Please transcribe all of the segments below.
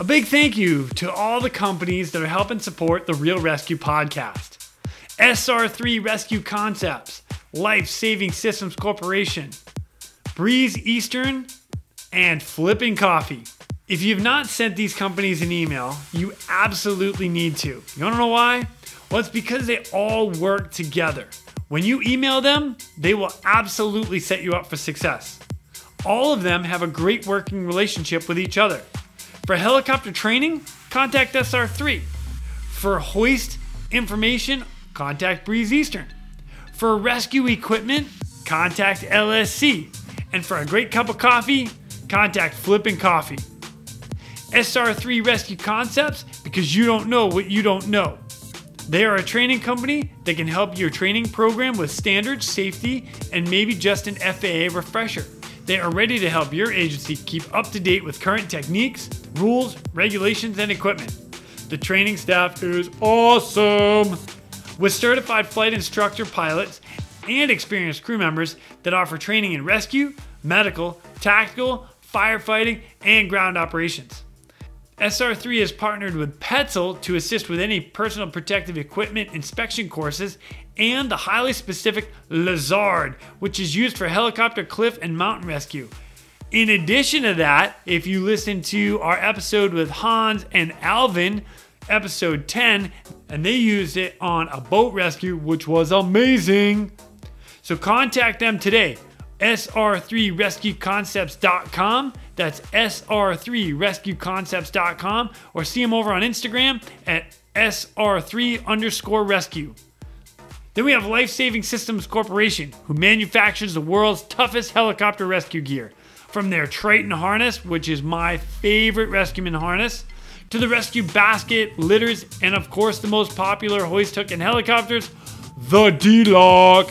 A big thank you to all the companies that are helping support the Real ResQ podcast SR3 Rescue Concepts, Life Saving Systems Corporation, Breeze Eastern, and Flipping Coffee. If you've not sent these companies an email, you absolutely need to. You wanna know why? Well, it's because they all work together. When you email them, they will absolutely set you up for success. All of them have a great working relationship with each other. For helicopter training, contact SR3. For hoist information, contact Breeze Eastern. For rescue equipment, contact LSC. And for a great cup of coffee, contact Flippin' Coffee. SR3 Rescue Concepts because you don't know what you don't know. They are a training company that can help your training program with standards, safety, and maybe just an FAA refresher. They are ready to help your agency keep up to date with current techniques, rules, regulations, and equipment. The training staff is awesome! With certified flight instructor pilots and experienced crew members that offer training in rescue, medical, tactical, firefighting, and ground operations. SR3 has partnered with Petzl to assist with any personal protective equipment inspection courses and the highly specific Lazard, which is used for helicopter, cliff, and mountain rescue. In addition to that, if you listen to our episode with Hans and Alvin, episode 10, and they used it on a boat rescue, which was amazing. So contact them today sr3rescueconcepts.com. That's sr3rescueconcepts.com or see them over on Instagram at sr3 underscore rescue. Then we have Life Saving Systems Corporation, who manufactures the world's toughest helicopter rescue gear. From their Triton harness, which is my favorite rescueman harness, to the rescue basket, litters, and of course the most popular hoist hook in helicopters, the D-Lock.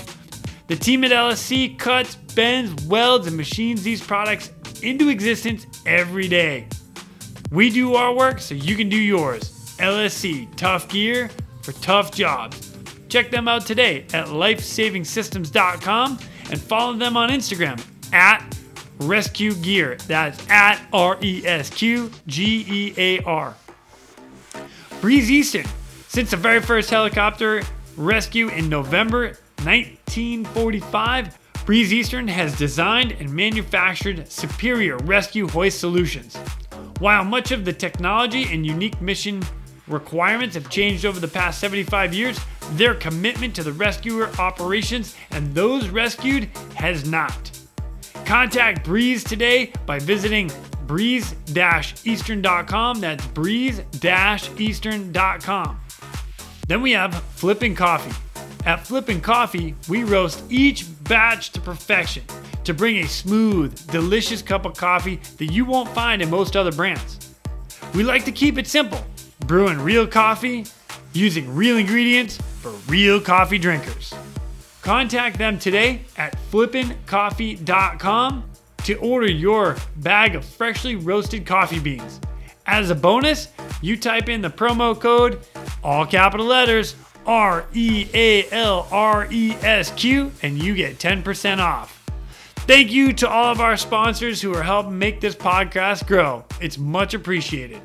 The team at LSC cuts, bends, welds, and machines these products into existence every day. We do our work so you can do yours. LSC, tough gear for tough jobs. Check them out today at lifesavingsystems.com and follow them on Instagram at Rescue Gear. That's at R E S Q G E A R. Breeze Eastern. Since the very first helicopter rescue in November 1945, Breeze Eastern has designed and manufactured superior rescue hoist solutions. While much of the technology and unique mission requirements have changed over the past 75 years, their commitment to the rescuer operations and those rescued has not. Contact Breeze today by visiting breeze-eastern.com. That's breeze-eastern.com. Then we have Flipping Coffee. At Flippin' Coffee, we roast each batch to perfection to bring a smooth, delicious cup of coffee that you won't find in most other brands. We like to keep it simple, brewing real coffee, using real ingredients for real coffee drinkers. Contact them today at flippincoffee.com to order your bag of freshly roasted coffee beans. As a bonus, you type in the promo code, all capital letters, R E A L R E S Q, and you get 10% off. Thank you to all of our sponsors who are helping make this podcast grow. It's much appreciated.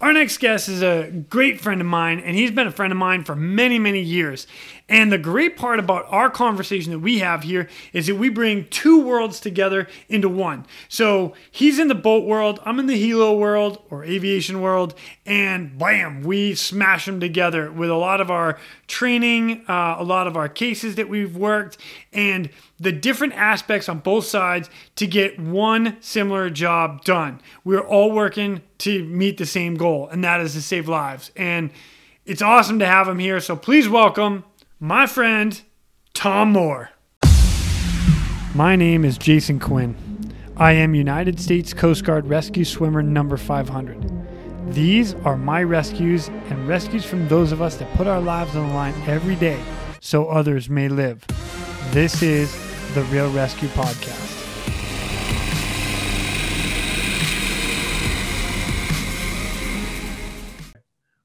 Our next guest is a great friend of mine, and he's been a friend of mine for many, many years. And the great part about our conversation that we have here is that we bring two worlds together into one. So he's in the boat world, I'm in the helo world or aviation world, and bam, we smash them together with a lot of our training, uh, a lot of our cases that we've worked, and the different aspects on both sides to get one similar job done. We're all working to meet the same goal, and that is to save lives. And it's awesome to have him here. So please welcome my friend, Tom Moore. My name is Jason Quinn. I am United States Coast Guard Rescue Swimmer number 500. These are my rescues and rescues from those of us that put our lives on the line every day so others may live. This is the Real ResQ Podcast.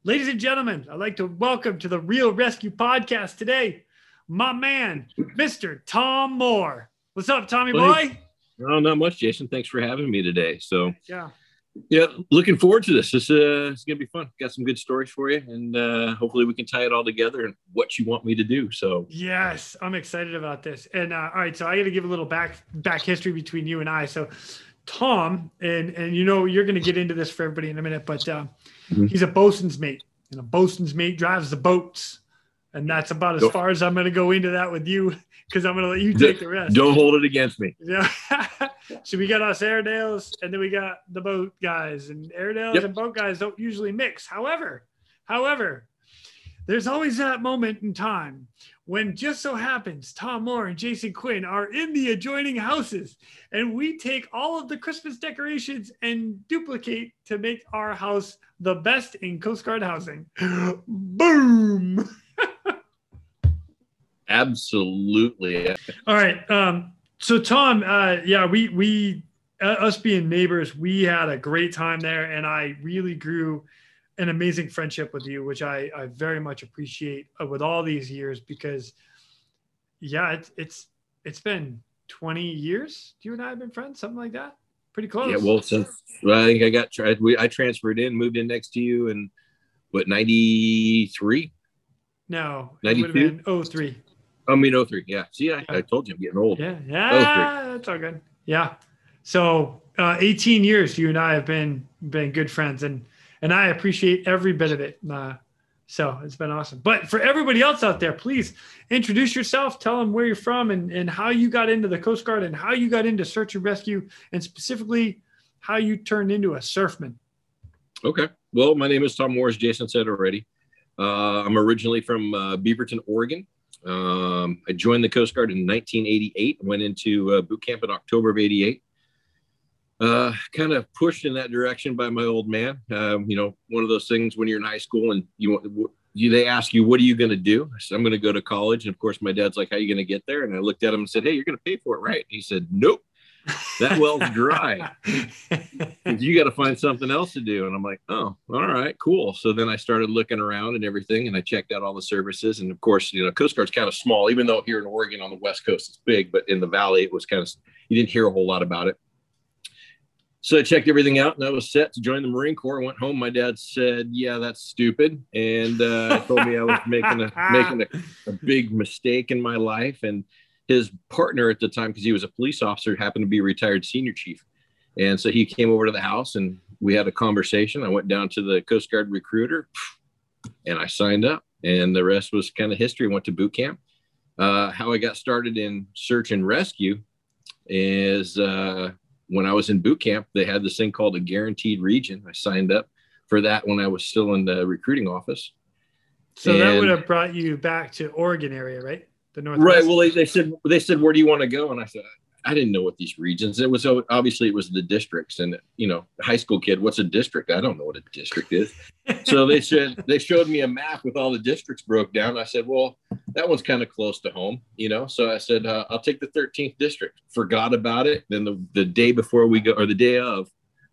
Ladies and gentlemen, I'd like to welcome to the Real ResQ Podcast today, my man, Mr. Tom Moore. What's up, Tommy boy? No, not much, Jason. Thanks for having me today. So, Yeah. Yeah, looking forward to this. This uh, it's gonna be fun. Got some good stories for you, and uh, hopefully we can tie it all together and what you want me to do. So yes, I'm excited about this. And uh, all right, so I got to give a little back back history between you and I. So Tom, and and you know you're gonna get into this for everybody in a minute, but uh, mm-hmm. he's a bosun's mate, and a bosun's mate drives the boats, and that's about as Don't, far as I'm gonna go into that with you because I'm gonna let you take the rest. Don't hold it against me. Yeah. so we got us Airedales, and then we got the boat guys, and Airedales yep. and boat guys don't usually mix. However, however, there's always that moment in time when just so happens Tom Moore and Jason Quinn are in the adjoining houses, and we take all of the Christmas decorations and duplicate to make our house the best in Coast Guard housing. Boom! Absolutely. All right. Um, so Tom, uh, yeah, we we uh, us being neighbors, we had a great time there, and I really grew an amazing friendship with you, which I I very much appreciate uh, with all these years because, yeah, it's it's it's been 20 years. You and I have been friends, something like that. Pretty close. Yeah, well, since well, I think I got tried, we I transferred in, moved in next to you, and what 93? No, 92? 03. I mean, 03. Yeah. See, I, yeah. I told you I'm getting old. Yeah. Yeah. That's all good. Yeah. So, uh, 18 years, you and I have been, been good friends and, and I appreciate every bit of it. Uh, so it's been awesome. But for everybody else out there, please introduce yourself, tell them where you're from and, and how you got into the Coast Guard and how you got into search and rescue and specifically how you turned into a surfman. Okay. Well, my name is Tom Moore, as Jason said already. Uh, I'm originally from uh, Beaverton, Oregon. Um, I joined the Coast Guard in 1988, went into uh, boot camp in October of 88. Uh, kind of pushed in that direction by my old man. Um, you know, one of those things when you're in high school and you, you they ask you, what are you going to do? I said, I'm going to go to college. And of course, my dad's like, how are you going to get there? And I looked at him and said, hey, you're going to pay for it, right? He said, nope that well's dry. you got to find something else to do. And I'm like, oh, all right, cool. So then I started looking around and everything, and I checked out all the services. And of course, you know, Coast Guard's kind of small, even though here in Oregon on the West Coast it's big, but in the Valley it was kind of you didn't hear a whole lot about it. So I checked everything out, and I was set to join the Marine Corps. I went home. My dad said, "Yeah, that's stupid," and uh, told me I was making a making a, a big mistake in my life, and his partner at the time, because he was a police officer, happened to be a retired senior chief. And so he came over to the house and we had a conversation. I went down to the Coast Guard recruiter and I signed up. And the rest was kind of history. I Went to boot camp. Uh, how I got started in search and rescue is uh, when I was in boot camp, they had this thing called a guaranteed region. I signed up for that when I was still in the recruiting office. So and, that would have brought you back to Oregon area, right? the Northwest. Right. Well, they, they said they said where do you want to go, and I said I didn't know what these regions. It was obviously it was the districts, and you know, high school kid, what's a district? I don't know what a district is. so they said they showed me a map with all the districts broke down. I said, well, that one's kind of close to home, you know. So I said uh, I'll take the 13th district. Forgot about it. Then the the day before we go, or the day of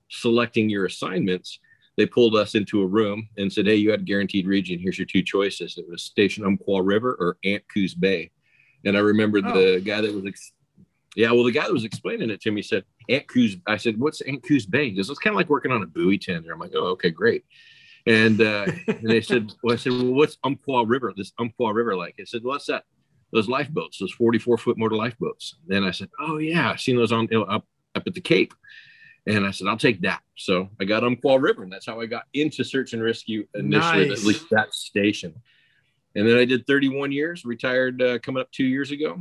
selecting your assignments, they pulled us into a room and said, Hey, you had guaranteed region. Here's your two choices. It was Station Umpqua River or ANT Coos Bay. And I remember oh. the guy that was, ex- yeah, well, the guy that was explaining it to me said, ANT Coos. I said, What's ANT Coos Bay? He goes, It's kind of like working on a buoy tender. I'm like, Oh, okay, great. And, uh, and they said, Well, I said, Well, what's Umpqua River? This Umpqua River like? I said, well, What's that? Those lifeboats, those 44 foot motor lifeboats. Then I said, Oh, yeah, I've seen those on you know, up, up at the Cape. And I said, I'll take that. So I got Umpqua River, and that's how I got into search and rescue initially, nice. at least that station. And then I did 31 years, retired uh, coming up two years ago.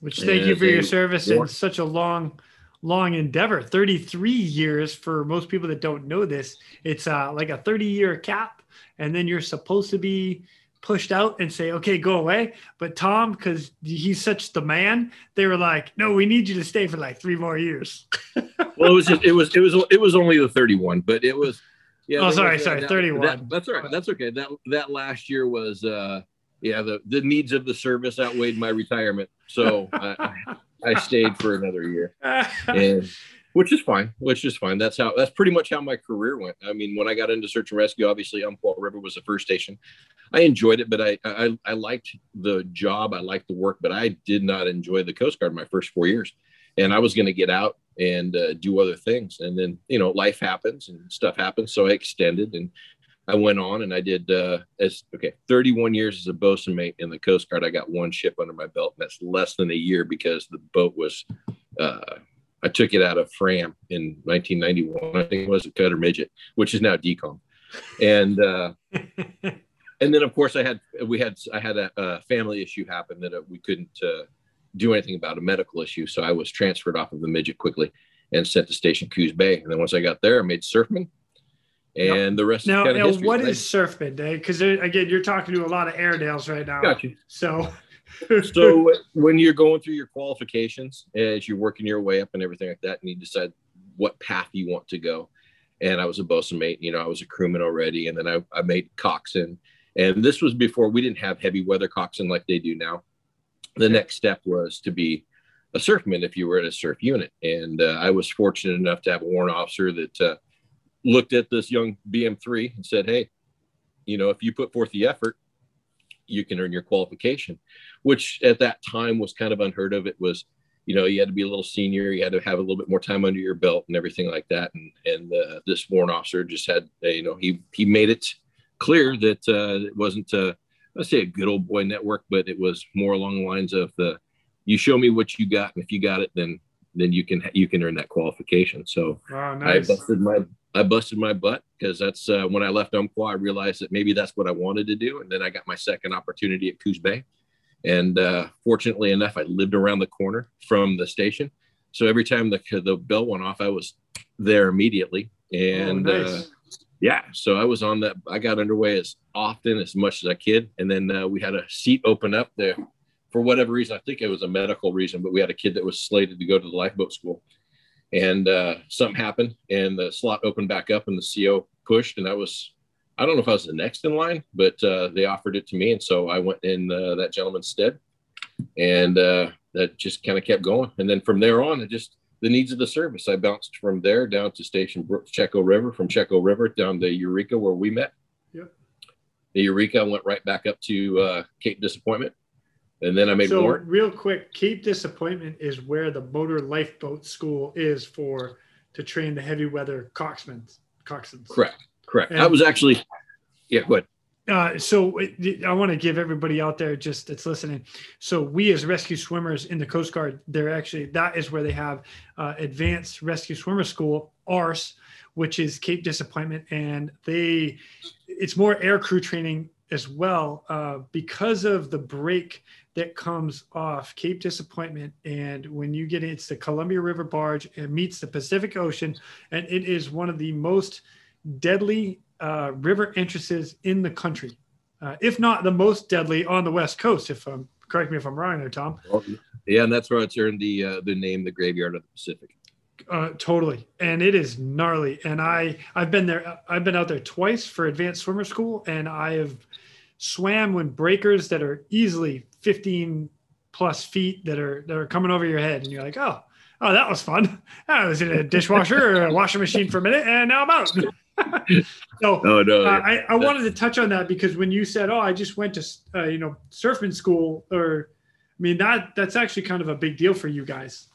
Which thank you for your service in such a long, long endeavor. 33 years for most people that don't know this. It's uh, like a 30 year cap, and then you're supposed to be pushed out and say, okay, go away. But Tom, because he's such the man, they were like, no, we need you to stay for like three more years. well, it was just, it was, it was, it was only the 31, but it was, yeah. Oh, sorry, was, uh, sorry, that, 31. That, that's all right. That's okay. That, that last year was, uh, yeah, the, the needs of the service outweighed my retirement. So I, I stayed for another year. And, which is fine, which is fine. That's how that's pretty much how my career went. I mean, when I got into search and rescue, obviously Umpqua River was the first station. I enjoyed it, but I, I I liked the job, I liked the work, but I did not enjoy the Coast Guard my first four years. And I was going to get out and uh, do other things. And then, you know, life happens and stuff happens. So I extended and I went on and I did uh, as okay 31 years as a bosun mate in the Coast Guard. I got one ship under my belt, and that's less than a year because the boat was. Uh, I took it out of Fram in 1991. I think it was a cutter Midgett, which is now decom, and uh, and then of course I had we had I had a, a family issue happen that uh, we couldn't uh, do anything about a medical issue, so I was transferred off of the Midgett quickly and sent to Station Coos Bay. And then once I got there, I made surfman and yep. the rest now, is now what is surfman day? Because again you're talking to a lot of airedales right now. Gotcha. so so when you're going through your qualifications as you're working your way up and everything like that and you decide what path you want to go and i was a bosun mate you know i was a crewman already and then i, I made coxswain and this was before we didn't have heavy weather coxswain like they do now. The next step was to be a surfman if you were in a surf unit and uh, i was fortunate enough to have a warrant officer that uh, looked at this young BM3 and said, Hey, you know, if you put forth the effort, you can earn your qualification, which at that time was kind of unheard of. It was, you know, you had to be a little senior, you had to have a little bit more time under your belt and everything like that. And and uh, this warrant officer just had, uh, you know, he he made it clear that uh, it wasn't, uh, let's say, a good old boy network, but it was more along the lines of the, you show me what you got, and if you got it, then then you can you can earn that qualification. So wow, nice. I busted my I busted my butt because that's uh, when I left Umpqua. I realized that maybe that's what I wanted to do, and then I got my second opportunity at Coos Bay. And uh, fortunately enough, I lived around the corner from the station, so every time the the bell went off, I was there immediately. And oh, nice. uh, yeah, so I was on that. I got underway as often as much as I could, and then uh, we had a seat open up there for whatever reason. I think it was a medical reason, but we had a kid that was slated to go to the lifeboat school and uh, something happened and the slot opened back up and the CO pushed and I was I don't know if I was the next in line, but uh, they offered it to me and so I went in uh, that gentleman's stead and uh, that just kind of kept going and then from there on it just the needs of the service I bounced from there down to Station Chetco River from Chetco River down to Eureka where we met. Yep. The Eureka went right back up to uh, Cape Disappointment and then I made so more. real quick, Cape Disappointment is where the motor lifeboat school is for to train the heavy weather coxsmen. Coxswains. Correct. Correct. And, I was actually, yeah. Go ahead. Uh, so I want to give everybody out there just that's listening. So we as rescue swimmers in the Coast Guard, they're actually that is where they have uh, advanced rescue swimmer school, ARS, which is Cape Disappointment, and they it's more air crew training as well uh, because of the break that comes off Cape Disappointment. And when you get it, it's the Columbia River barge, it meets the Pacific Ocean, and it is one of the most deadly uh, river entrances in the country, uh, if not the most deadly on the West Coast. If I'm correct me if I'm wrong there, Tom. Well, yeah, and that's where it's earned the uh, the name, the Graveyard of the Pacific. Uh, totally, and it is gnarly. And I I've been there. I've been out there twice for advanced swimmer school, and I have swam when breakers that are easily 15 plus feet that are that are coming over your head, and you're like, oh, oh, that was fun. I was in a dishwasher or a washing machine for a minute, and now I'm out. so oh, no, uh, I, I wanted to touch on that because when you said, "Oh, I just went to uh, you know surfing school," or I mean that that's actually kind of a big deal for you guys.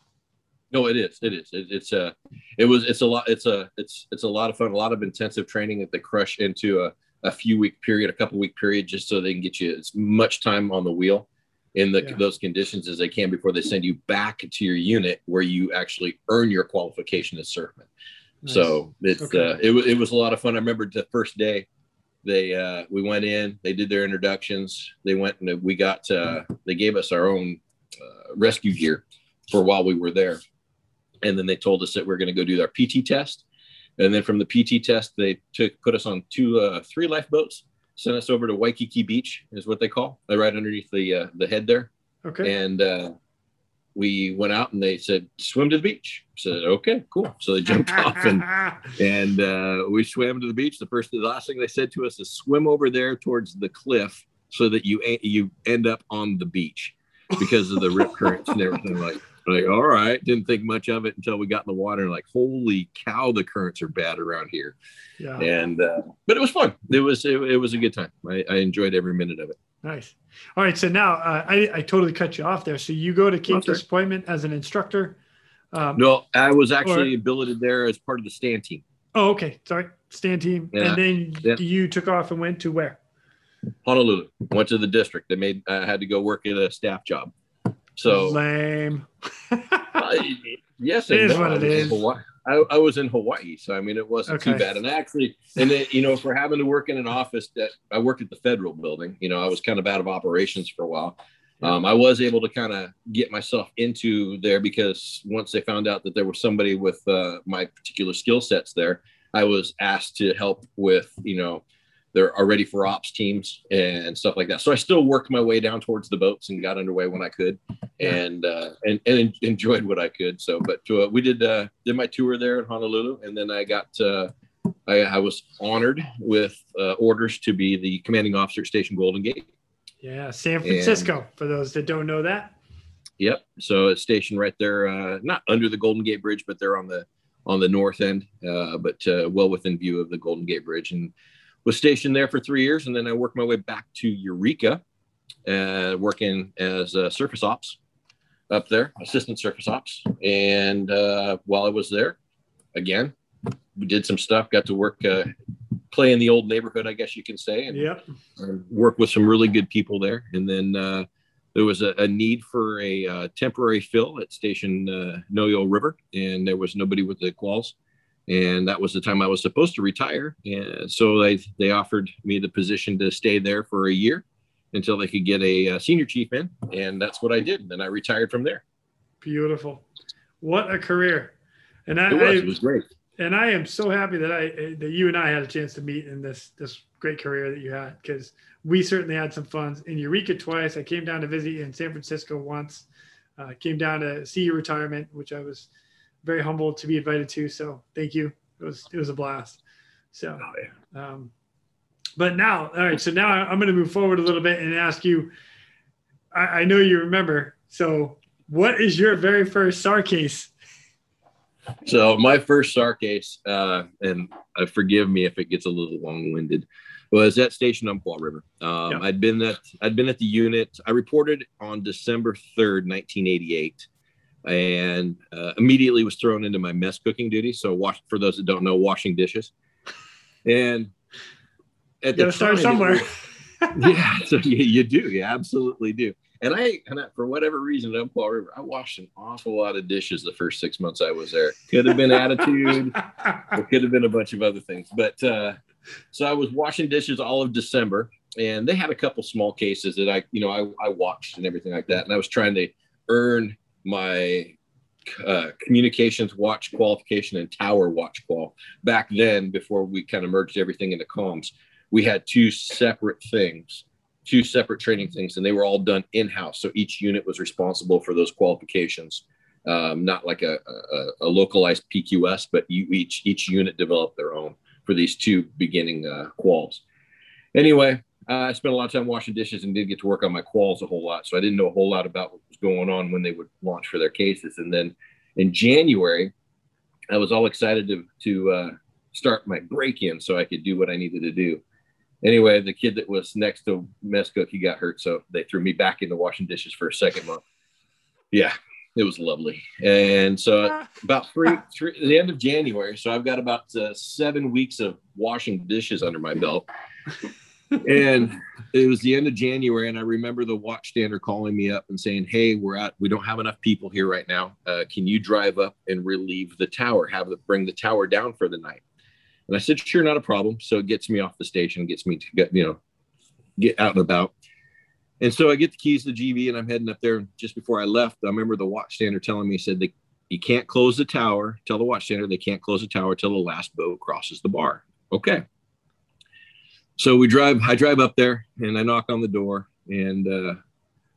No, it is. It is. It, it's a. It was. It's a lot. It's a. It's it's a lot of fun. A lot of intensive training that they crush into a, a few week period, a couple week period, just so they can get you as much time on the wheel in the, yeah. those conditions as they can before they send you back to your unit where you actually earn your qualification as surfman. Nice. So it's okay. uh, it, was it was a lot of fun. I remember the first day they uh, we went in, they did their introductions, they went and we got uh, they gave us our own uh, rescue gear for while we were there, and then they told us that we are going to go do our PT test, and then from the PT test they took put us on two uh, three lifeboats sent us over to Waikiki Beach, is what they call. They're right underneath the uh, the head there. Okay. And uh, we went out and they said swim to the beach. I said okay, cool. So they jumped off and and uh, we swam to the beach. The first, the last thing they said to us is swim over there towards the cliff so that you you end up on the beach because of the rip currents and everything like like, all right, didn't think much of it until we got in the water. Like, holy cow, the currents are bad around here. Yeah. And uh, but it was fun. It was it, it was a good time. I, I, enjoyed every minute of it. Nice. All right. So now uh, I I totally cut you off there. So you go to Cape Disappointment as an instructor. Um, no, I was actually or, billeted there as part of the stand team. Oh, okay. Sorry, stand team. Yeah. And then yeah. you took off and went to where? Honolulu. Went to the district. They made I had to go work at a staff job. So lame. yes, it is no. what it is. I, I, was in Hawaii, so I mean it wasn't okay. too bad. And actually, and then you know, for having to work in an office that I worked at the federal building, you know, I was kind of out of operations for a while. Um, I was able to kind of get myself into there because once they found out that there was somebody with uh, my particular skill sets there, I was asked to help with, you know, their are ready for ops teams and stuff like that. So I still worked my way down towards the boats and got underway when I could, and uh, and and enjoyed what I could. So, but uh, we did uh, did my tour there in Honolulu, and then I got uh, I, I was honored with uh, orders to be the commanding officer at Station Golden Gate. Yeah, San Francisco. And, for those that don't know that. Yep. So it's stationed right there, uh, not under the Golden Gate Bridge, but they're on the on the north end, uh, but uh, well within view of the Golden Gate Bridge, and was stationed there for three years, and then I worked my way back to Eureka, uh, working as a surface ops up there, assistant surface ops. And uh, while I was there, again, we did some stuff. Got to work uh, play in the old neighborhood, I guess you can say, and, yep. work with some really good people there. And then uh, there was a, a, need for a uh, temporary fill at Station uh, Noyo River, and there was nobody with the quals. And that was the time I was supposed to retire. And so they, they offered me the position to stay there for a year until they could get a, a uh, senior chief in. And that's what I did. And I retired from there. Beautiful. What a career. And I, it was, I, it was great and I am so happy that I that you and I had a chance to meet in this this great career that you had because we certainly had some fun in Eureka twice. I came down to visit you in San Francisco once. Uh, came down to see your retirement, which I was very humbled to be invited to. So thank you. It was it was a blast. So, oh, yeah. um, but now, all right. So now I'm going to move forward a little bit and ask you. I, I know you remember. So, what is your very first SAR case so my first SAR case, uh, and uh, forgive me if it gets a little long-winded, was at Station Umpqua River. Um, I'd been at I'd been at the unit. I reported on December third, nineteen eighty-eight, and uh, immediately was thrown into my mess cooking duty. So, wash for those that don't know, washing dishes, and at you the start somewhere. yeah, so you, you do, you absolutely do. And I, and I, for whatever reason, at Umpqua River, I washed an awful lot of dishes the first six months I was there. Could have been attitude, it could have been a bunch of other things. But uh, so I was washing dishes all of December, and they had a couple small cases that I, you know, I, I watched and everything like that. And I was trying to earn my uh, communications watch qualification and tower watch qual back then before we kind of merged everything into comms. We had two separate things two separate training things, and they were all done in house. So each unit was responsible for those qualifications, um, not like a, a, a, localized PQS, but you, each each unit developed their own for these two beginning uh, quals. Anyway, uh, I spent a lot of time washing dishes and didn't get to work on my quals a whole lot, so I didn't know a whole lot about what was going on when they would launch for their cases. And then in January, I was all excited to to uh, start my break in so I could do what I needed to do anyway, the kid that was next to mess cook, he got hurt, so they threw me back into washing dishes for a second month. Yeah, it was lovely. And so about three, three the end of January, so I've got about uh, seven weeks of washing dishes under my belt. And it was the end of January, and I remember the watchstander calling me up and saying, "Hey, we're at. We don't have enough people here right now. Uh, can you drive up and relieve the tower? Have the bring the tower down for the night?" And I said, sure, not a problem. So it gets me off the station, gets me to get, you know, get out and about. And so I get the keys to the GV and I'm heading up there. Just before I left, I remember the watchstander telling me, he said, they, you can't close the tower. Tell the watchstander they can't close the tower till the last boat crosses the bar. Okay. So we drive, I drive up there and I knock on the door and uh,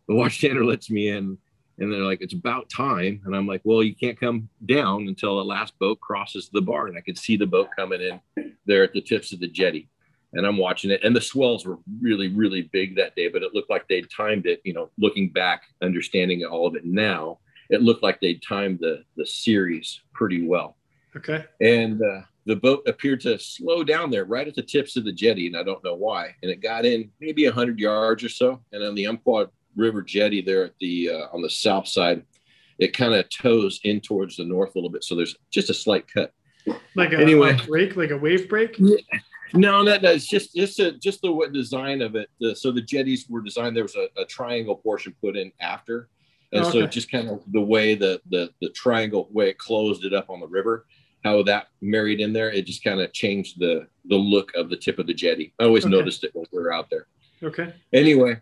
the watchstander lets me in and they're like, it's about time. And I'm like, well, you can't come down until the last boat crosses the bar. And I could see the boat coming in there at the tips of the jetty. And I'm watching it. And the swells were really, really big that day, but it looked like they'd timed it, you know, looking back, understanding all of it now, it looked like they'd timed the, the series pretty well. Okay. And uh, the boat appeared to slow down there right at the tips of the jetty. And I don't know why. And it got in maybe 100 yards or so. And on the Umpqua River Jetty there at the uh, on the south side, it kind of toes in towards the north a little bit. So there's just a slight cut. Like a, Anyway. a break, like a wave break. No, that that's just just a, just the what design of it. The, so the jetties were designed. There was a, a triangle portion put in after, and so Okay. just kind of the way the the the triangle way it closed it up on the river, how that married in there, it just kind of changed the the look of the tip of the jetty. I always Okay. noticed it when we were out there. Okay. Anyway,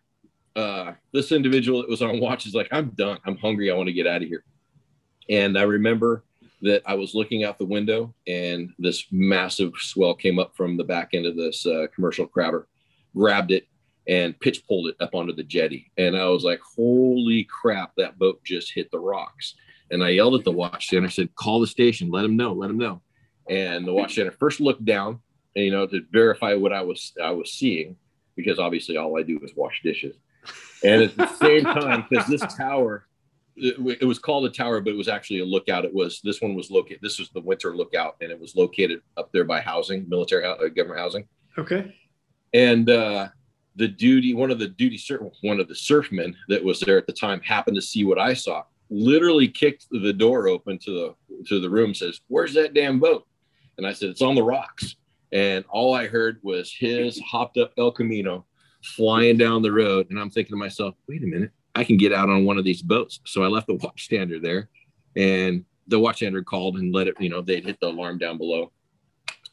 uh, this individual that was on watch is like, I'm done. I'm hungry. I want to get out of here. And I remember that I was looking out the window and this massive swell came up from the back end of this uh, commercial crabber, grabbed it and pitch pulled it up onto the jetty. And I was like, holy crap, that boat just hit the rocks. And I yelled at the watch center, said, call the station, let them know, let them know. And the watch center first looked down, and, you know, to verify what I was I was seeing, because obviously all I do is wash dishes. And at the same time, because this tower, it, it was called a tower, but it was actually a lookout. It was this one was located. This was the winter lookout, and it was located up there by housing, military uh, government housing. Okay. And uh, the duty, one of the duty, one of the surfmen that was there at the time, happened to see what I saw. Literally kicked the door open to the to the room. Says, "Where's that damn boat?" And I said, "It's on the rocks." And all I heard was his hopped up El Camino flying down the road. And I'm thinking to myself, "Wait a minute, I can get out on one of these boats." So I left the watch stander there, and the watch stander called and let it. You know, they'd hit the alarm down below.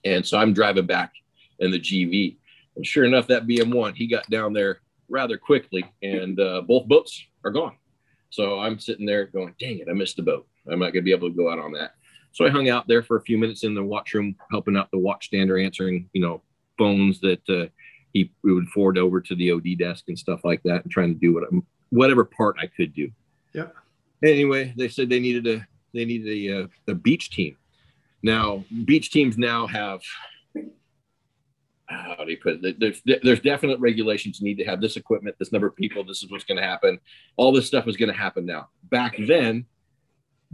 And so I'm driving back in the GV. And sure enough, that BM1, he got down there rather quickly, and uh, both boats are gone. So I'm sitting there going, dang it, I missed the boat. I'm not going to be able to go out on that. So I hung out there for a few minutes in the watch room, helping out the watchstander, answering, you know, phones that uh, he would forward over to the OD desk and stuff like that, and trying to do what whatever part I could do. Yeah. Anyway, they said they needed a they needed a, uh, a beach team. Now, beach teams now have how do you put it? There's there's definite regulations. You need to have this equipment, this number of people. This is what's going to happen. All this stuff is going to happen now. Back then,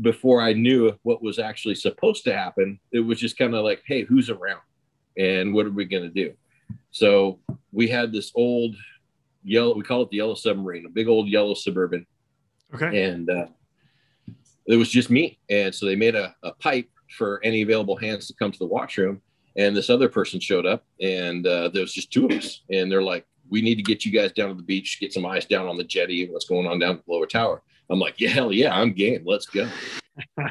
before I knew what was actually supposed to happen, it was just kind of like, hey, who's around, and what are we going to do? So we had this old yellow. We call it the yellow submarine, a big old yellow suburban, Okay. and uh, it was just me. And so they made a, a pipe for any available hands to come to the watchroom. And this other person showed up, and uh, there was just two of us. And they're like, "We need to get you guys down to the beach, get some ice down on the jetty. and What's going on down at the lower tower?" I'm like, "Yeah, hell yeah, I'm game. Let's go."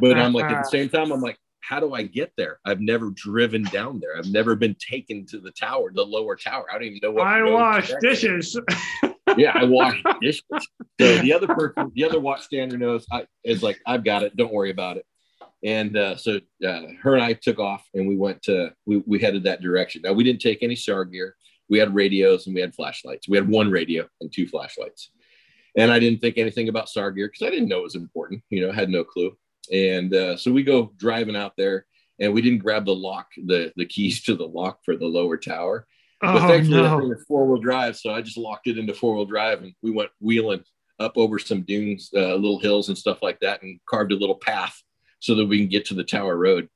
But I'm like, at the same time, I'm like, "How do I get there? I've never driven down there. I've never been taken to the tower, the lower tower. I don't even know what." I wash dishes. yeah, I wash dishes. So the other person, the other watchstander knows I is like, I've got it. Don't worry about it. And uh, so uh, her and I took off and we went to we, we headed that direction. Now we didn't take any SAR gear. We had radios and we had flashlights. We had one radio and two flashlights. And I didn't think anything about SAR gear because I didn't know it was important. You know, had no clue. And uh, so we go driving out there and we didn't grab the lock, the the keys to the lock for the lower tower. But Oh thankfully, no. four wheel drive, so I just locked it into four wheel drive, and we went wheeling up over some dunes, uh, little hills, and stuff like that, and carved a little path so that we can get to the Tower Road,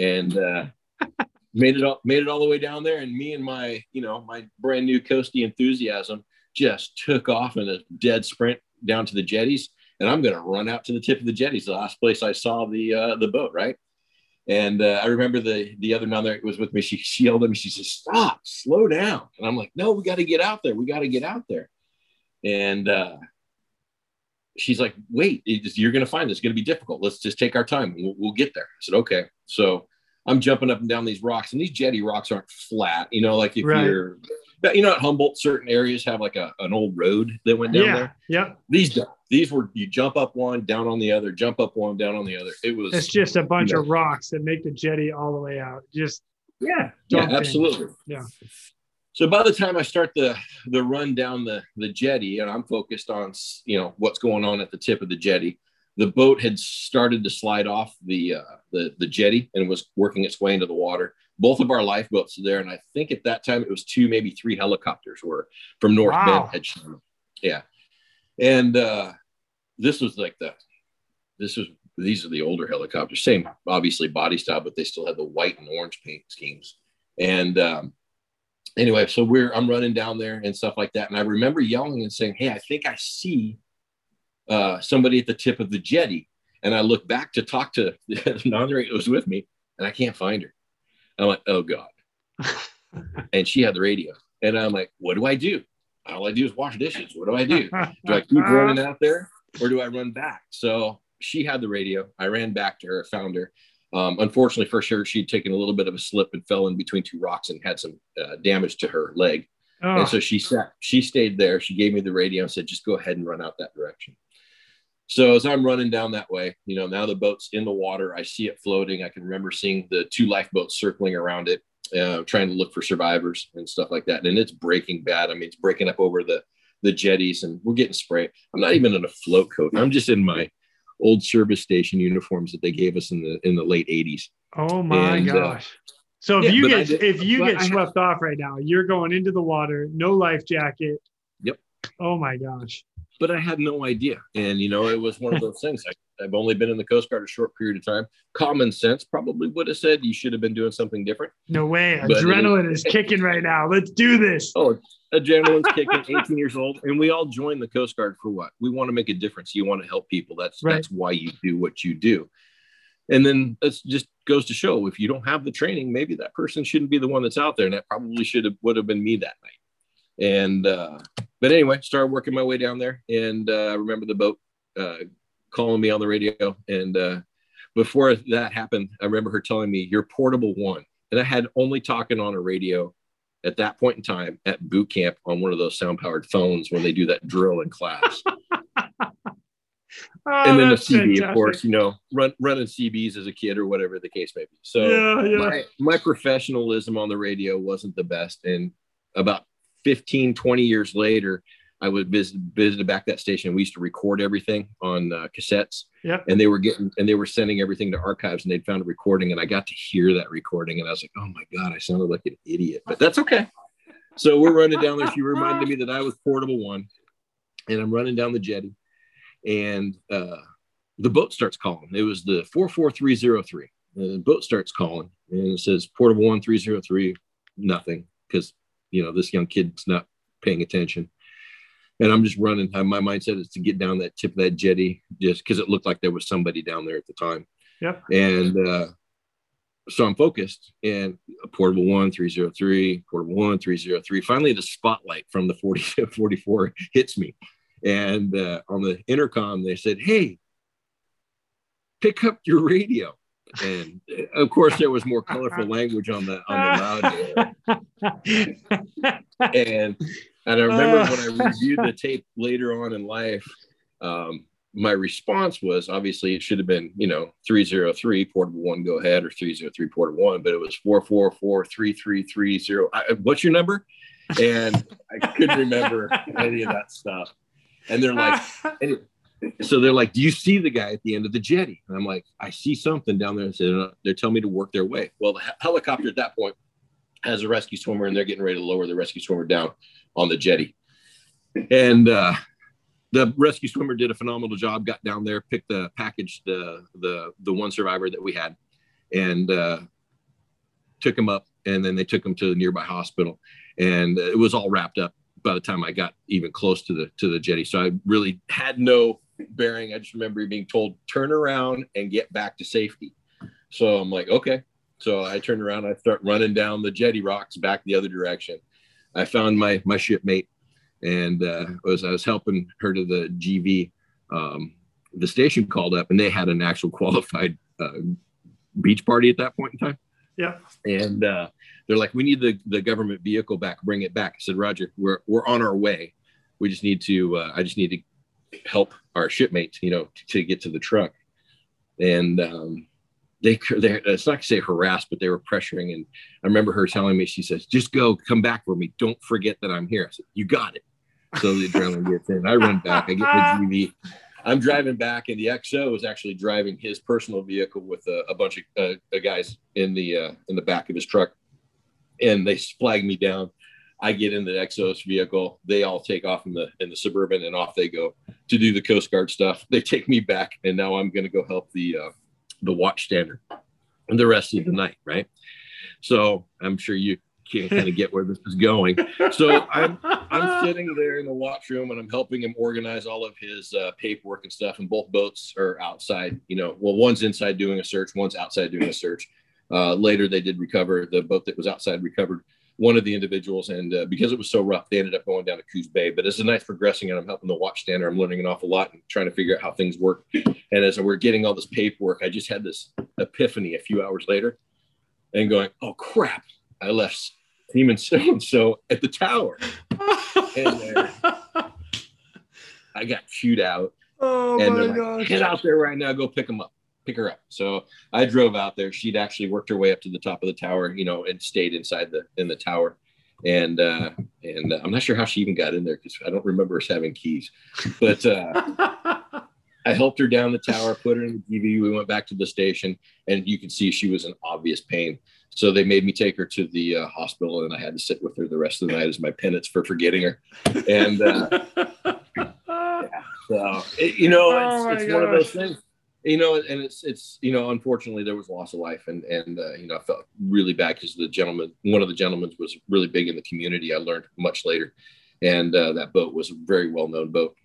and uh, made it all made it all the way down there. And me and my, you know, my brand new coasty enthusiasm just took off in a dead sprint down to the jetties, and I'm going to run out to the tip of the jetties, the last place I saw the uh, the boat, right. And uh, I remember the the other nun that was with me. She, she yelled at me. She said, "Stop! Slow down!" And I'm like, "No, we got to get out there. We got to get out there." And uh, she's like, "Wait, you're going to find this going to be difficult. Let's just take our time. We'll, we'll get there." I said, "Okay." So I'm jumping up and down these rocks, and these jetty rocks aren't flat. You know, like if Right. you're, you know, at Humboldt, certain areas have like a, an old road that went down Yeah. there. Yeah. These don't. These were you jump up one, down on the other, jump up one, down on the other. It was It's just a bunch Yeah. of rocks that make the jetty all the way out. Just yeah, yeah, absolutely. Yeah. So by the time I start the the run down the the jetty, and I'm focused on you know what's going on at the tip of the jetty, the boat had started to slide off the uh, the the jetty and was working its way into the water. Both of our lifeboats are there, and I think at that time it was two, maybe three helicopters were from North Wow. Bend had shown. Yeah, and uh, this was like the this was these are the older helicopters, same obviously body style, but they still had the white and orange paint schemes. And um, anyway, so we're I'm running down there and stuff like that, and I remember yelling and saying, "Hey, I think I see uh, somebody at the tip of the jetty." And I look back to talk to the non-ranger that was with me, and I can't find her. I'm like, oh God. and she had the radio. And I'm like, what do I do? All I do is wash dishes. What do I do? Do I keep running out there or do I run back? So she had the radio. I ran back to her, found her. Um, unfortunately for sure, she'd taken a little bit of a slip and fell in between two rocks and had some uh, damage to her leg. Oh. And so she sat, she stayed there. She gave me the radio and said, just go ahead and run out that direction. So as I'm running down that way, you know, now the boat's in the water. I see it floating. I can remember seeing the two lifeboats circling around it, uh, trying to look for survivors and stuff like that. And it's breaking bad. I mean, it's breaking up over the the jetties, and we're getting sprayed. I'm not even in a float coat. I'm just in my old service station uniforms that they gave us in the in the late 80s. Oh my and, uh, gosh. Uh, so if yeah, you get did, if you get swept off right now, you're going into the water, no life jacket. Yep. Oh my gosh. But I had no idea. And you know, it was one of those things. I, I've only been in the Coast Guard a short period of time. Common sense probably would have said you should have been doing something different. No way. But Adrenaline is kicking right now. Let's do this. Oh, adrenaline's kicking, 18 years old. And we all join the Coast Guard for what? We want to make a difference. You want to help people. That's right. that's why you do what you do. And then that's just goes to show if you don't have the training, maybe that person shouldn't be the one that's out there. And that probably should have would have been me that night. And uh, but anyway, started working my way down there, and uh, I remember the boat uh, calling me on the radio. And uh, before that happened, I remember her telling me, "You're portable one," and I had only talking on a radio at that point in time at boot camp on one of those sound powered phones when they do that drill in class. Oh, and then the CB, fantastic. of course, you know, run, running CBs as a kid or whatever the case may be. So yeah, yeah. My, my professionalism on the radio wasn't the best. And about 15, 20 years later, I would visit visited back that station. We used to record everything on uh, cassettes. Yeah. And they were getting and they were sending everything to archives, and they'd found a recording, and I got to hear that recording, and I was like, oh my god, I sounded like an idiot, but that's okay. So we're running down there. She reminded me that I was portable one, and I'm running down the jetty, and uh, the boat starts calling. It was the 44303. The boat starts calling and it says portable 1303, nothing, because, you know, this young kid's not paying attention. And I'm just running. My mindset is to get down that tip of that jetty just because it looked like there was somebody down there at the time. Yeah. And uh, so I'm focused and portable one, 303, portable one, 303. Finally, the spotlight from the 40, 44 hits me. And uh, on the intercom, they said, Hey, pick up your radio. And uh, of course, there was more colorful language on the on the loud. and and I remember when I ah. reviewed the tape later on in life, um, my response was obviously it should have been, you know, 303 portable one, go ahead, or 303 portable one, but it was 444 3330. Uh, what's your number? And I couldn't remember any of that stuff. And they're like, so they're like, do you see the guy at the end of the jetty? And I'm like, I see something down there. And so uh, they're telling me to work their way. Well, the helicopter at that point has a rescue swimmer and they're getting ready to lower the rescue swimmer down on the jetty. And uh, the rescue swimmer did a phenomenal job, got down there, picked the package, the, the, the one survivor that we had and uh, took him up. And then they took him to the nearby hospital and it was all wrapped up by the time I got even close to the to the jetty. So I really had no bearing. I just remember being told turn around and get back to safety. So I'm like, okay. So I turned around. I start running down the jetty rocks back the other direction. I found my my shipmate, and uh, as I was helping her to the GV, um, the station called up and they had an actual qualified uh, beach party at that point in time. Yeah. And uh, they're like, we need the, the government vehicle back, bring it back. I said, Roger, we're, we're on our way. We just need to, uh, I just need to help our shipmates, you know, to, to get to the truck. And um, they, they, it's not to say harassed, but they were pressuring. And I remember her telling me, she says, just go, come back for me. Don't forget that I'm here. I said, you got it. So the adrenaline gets in. I run back. I get the GV. I'm driving back, and the XO is actually driving his personal vehicle with a, a bunch of uh, guys in the uh, in the back of his truck and they flag me down. I get in the XO's vehicle. They all take off in the in the suburban, and off they go to do the Coast Guard stuff. They take me back, and now I'm going to go help the uh, the watch standard and the rest of the night, right? So I'm sure you can kind of get where this is going. So I'm I'm sitting there in the watch room and I'm helping him organize all of his uh, paperwork and stuff. And both boats are outside. You know, well, one's inside doing a search, one's outside doing a search. Uh, later, they did recover the boat that was outside recovered one of the individuals, and uh, because it was so rough, they ended up going down to Coos Bay. But as a night's progressing, and I'm helping the watch stander, I'm learning an awful lot and trying to figure out how things work. And as we're getting all this paperwork, I just had this epiphany a few hours later, and going, "Oh crap! I left Seaman so and so at the tower." and uh, I got chewed out. Oh and my like, gosh. Get out there right now. Go pick them up. Pick her up. So I drove out there. She'd actually worked her way up to the top of the tower, you know, and stayed inside the in the tower. And uh, and uh, I'm not sure how she even got in there because I don't remember us having keys. But uh, I helped her down the tower, put her in the DV. We went back to the station, and you could see she was in obvious pain. So they made me take her to the uh, hospital, and I had to sit with her the rest of the night as my penance for forgetting her. And uh, so it, you know, Oh it's, it's one of those things. You know, and it's it's you know, unfortunately, there was loss of life, and and uh, you know, I felt really bad because the gentleman, one of the gentlemen, was really big in the community. I learned much later, and uh, that boat was a very well known boat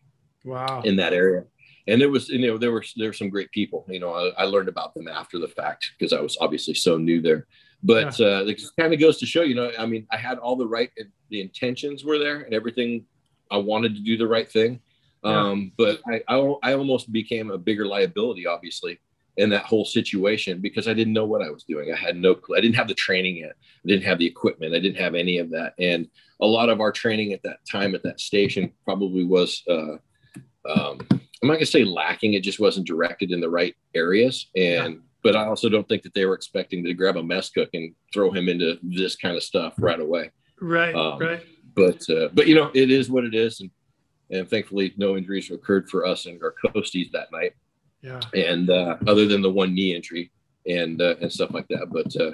wow. in that area. And there was, you know, there were there were some great people. You know, I, I learned about them after the fact because I was obviously so new there. But uh, it kind of goes to show, you know, I mean, I had all the right, the intentions were there, and everything. I wanted to do the right thing, um, but I, I I almost became a bigger liability, obviously, in that whole situation because I didn't know what I was doing. I had no clue. I didn't have the training yet. I didn't have the equipment. I didn't have any of that. And a lot of our training at that time at that station probably was. Uh, um, I'm not gonna say lacking. It just wasn't directed in the right areas. And but I also don't think that they were expecting to grab a mess cook and throw him into this kind of stuff right away. Right. um, right. But uh, but you know it is what it is, and and thankfully no injuries occurred for us and our coasties that night, Yeah. and uh, other than the one knee injury and uh, and stuff like that. But uh,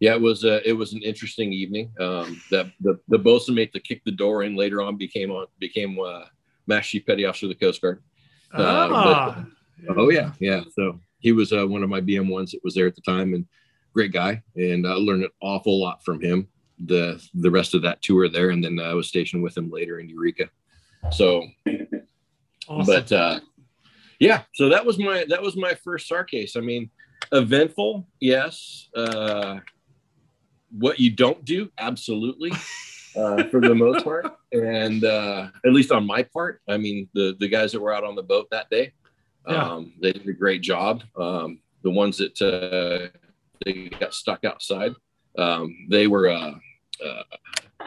yeah, it was uh, it was an interesting evening. Um, that the the bosun mate that kicked the door in later on became on became uh, Master Chief Petty Officer of the Coast Guard. Uh, ah. Oh yeah, yeah. So he was uh, one of my BM ones that was there at the time, and great guy. And I learned an awful lot from him. The the rest of that tour there, and then I was stationed with him later in Eureka. So, Awesome. but uh, yeah, so that was my that was my first SAR case. I mean, eventful, yes. Uh, what you don't do, absolutely. Uh, for the most part, and uh, at least on my part, I mean, the the guys that were out on the boat that day, Yeah. um, they did a great job. Um, the ones that uh, they got stuck outside, um, they were uh, uh,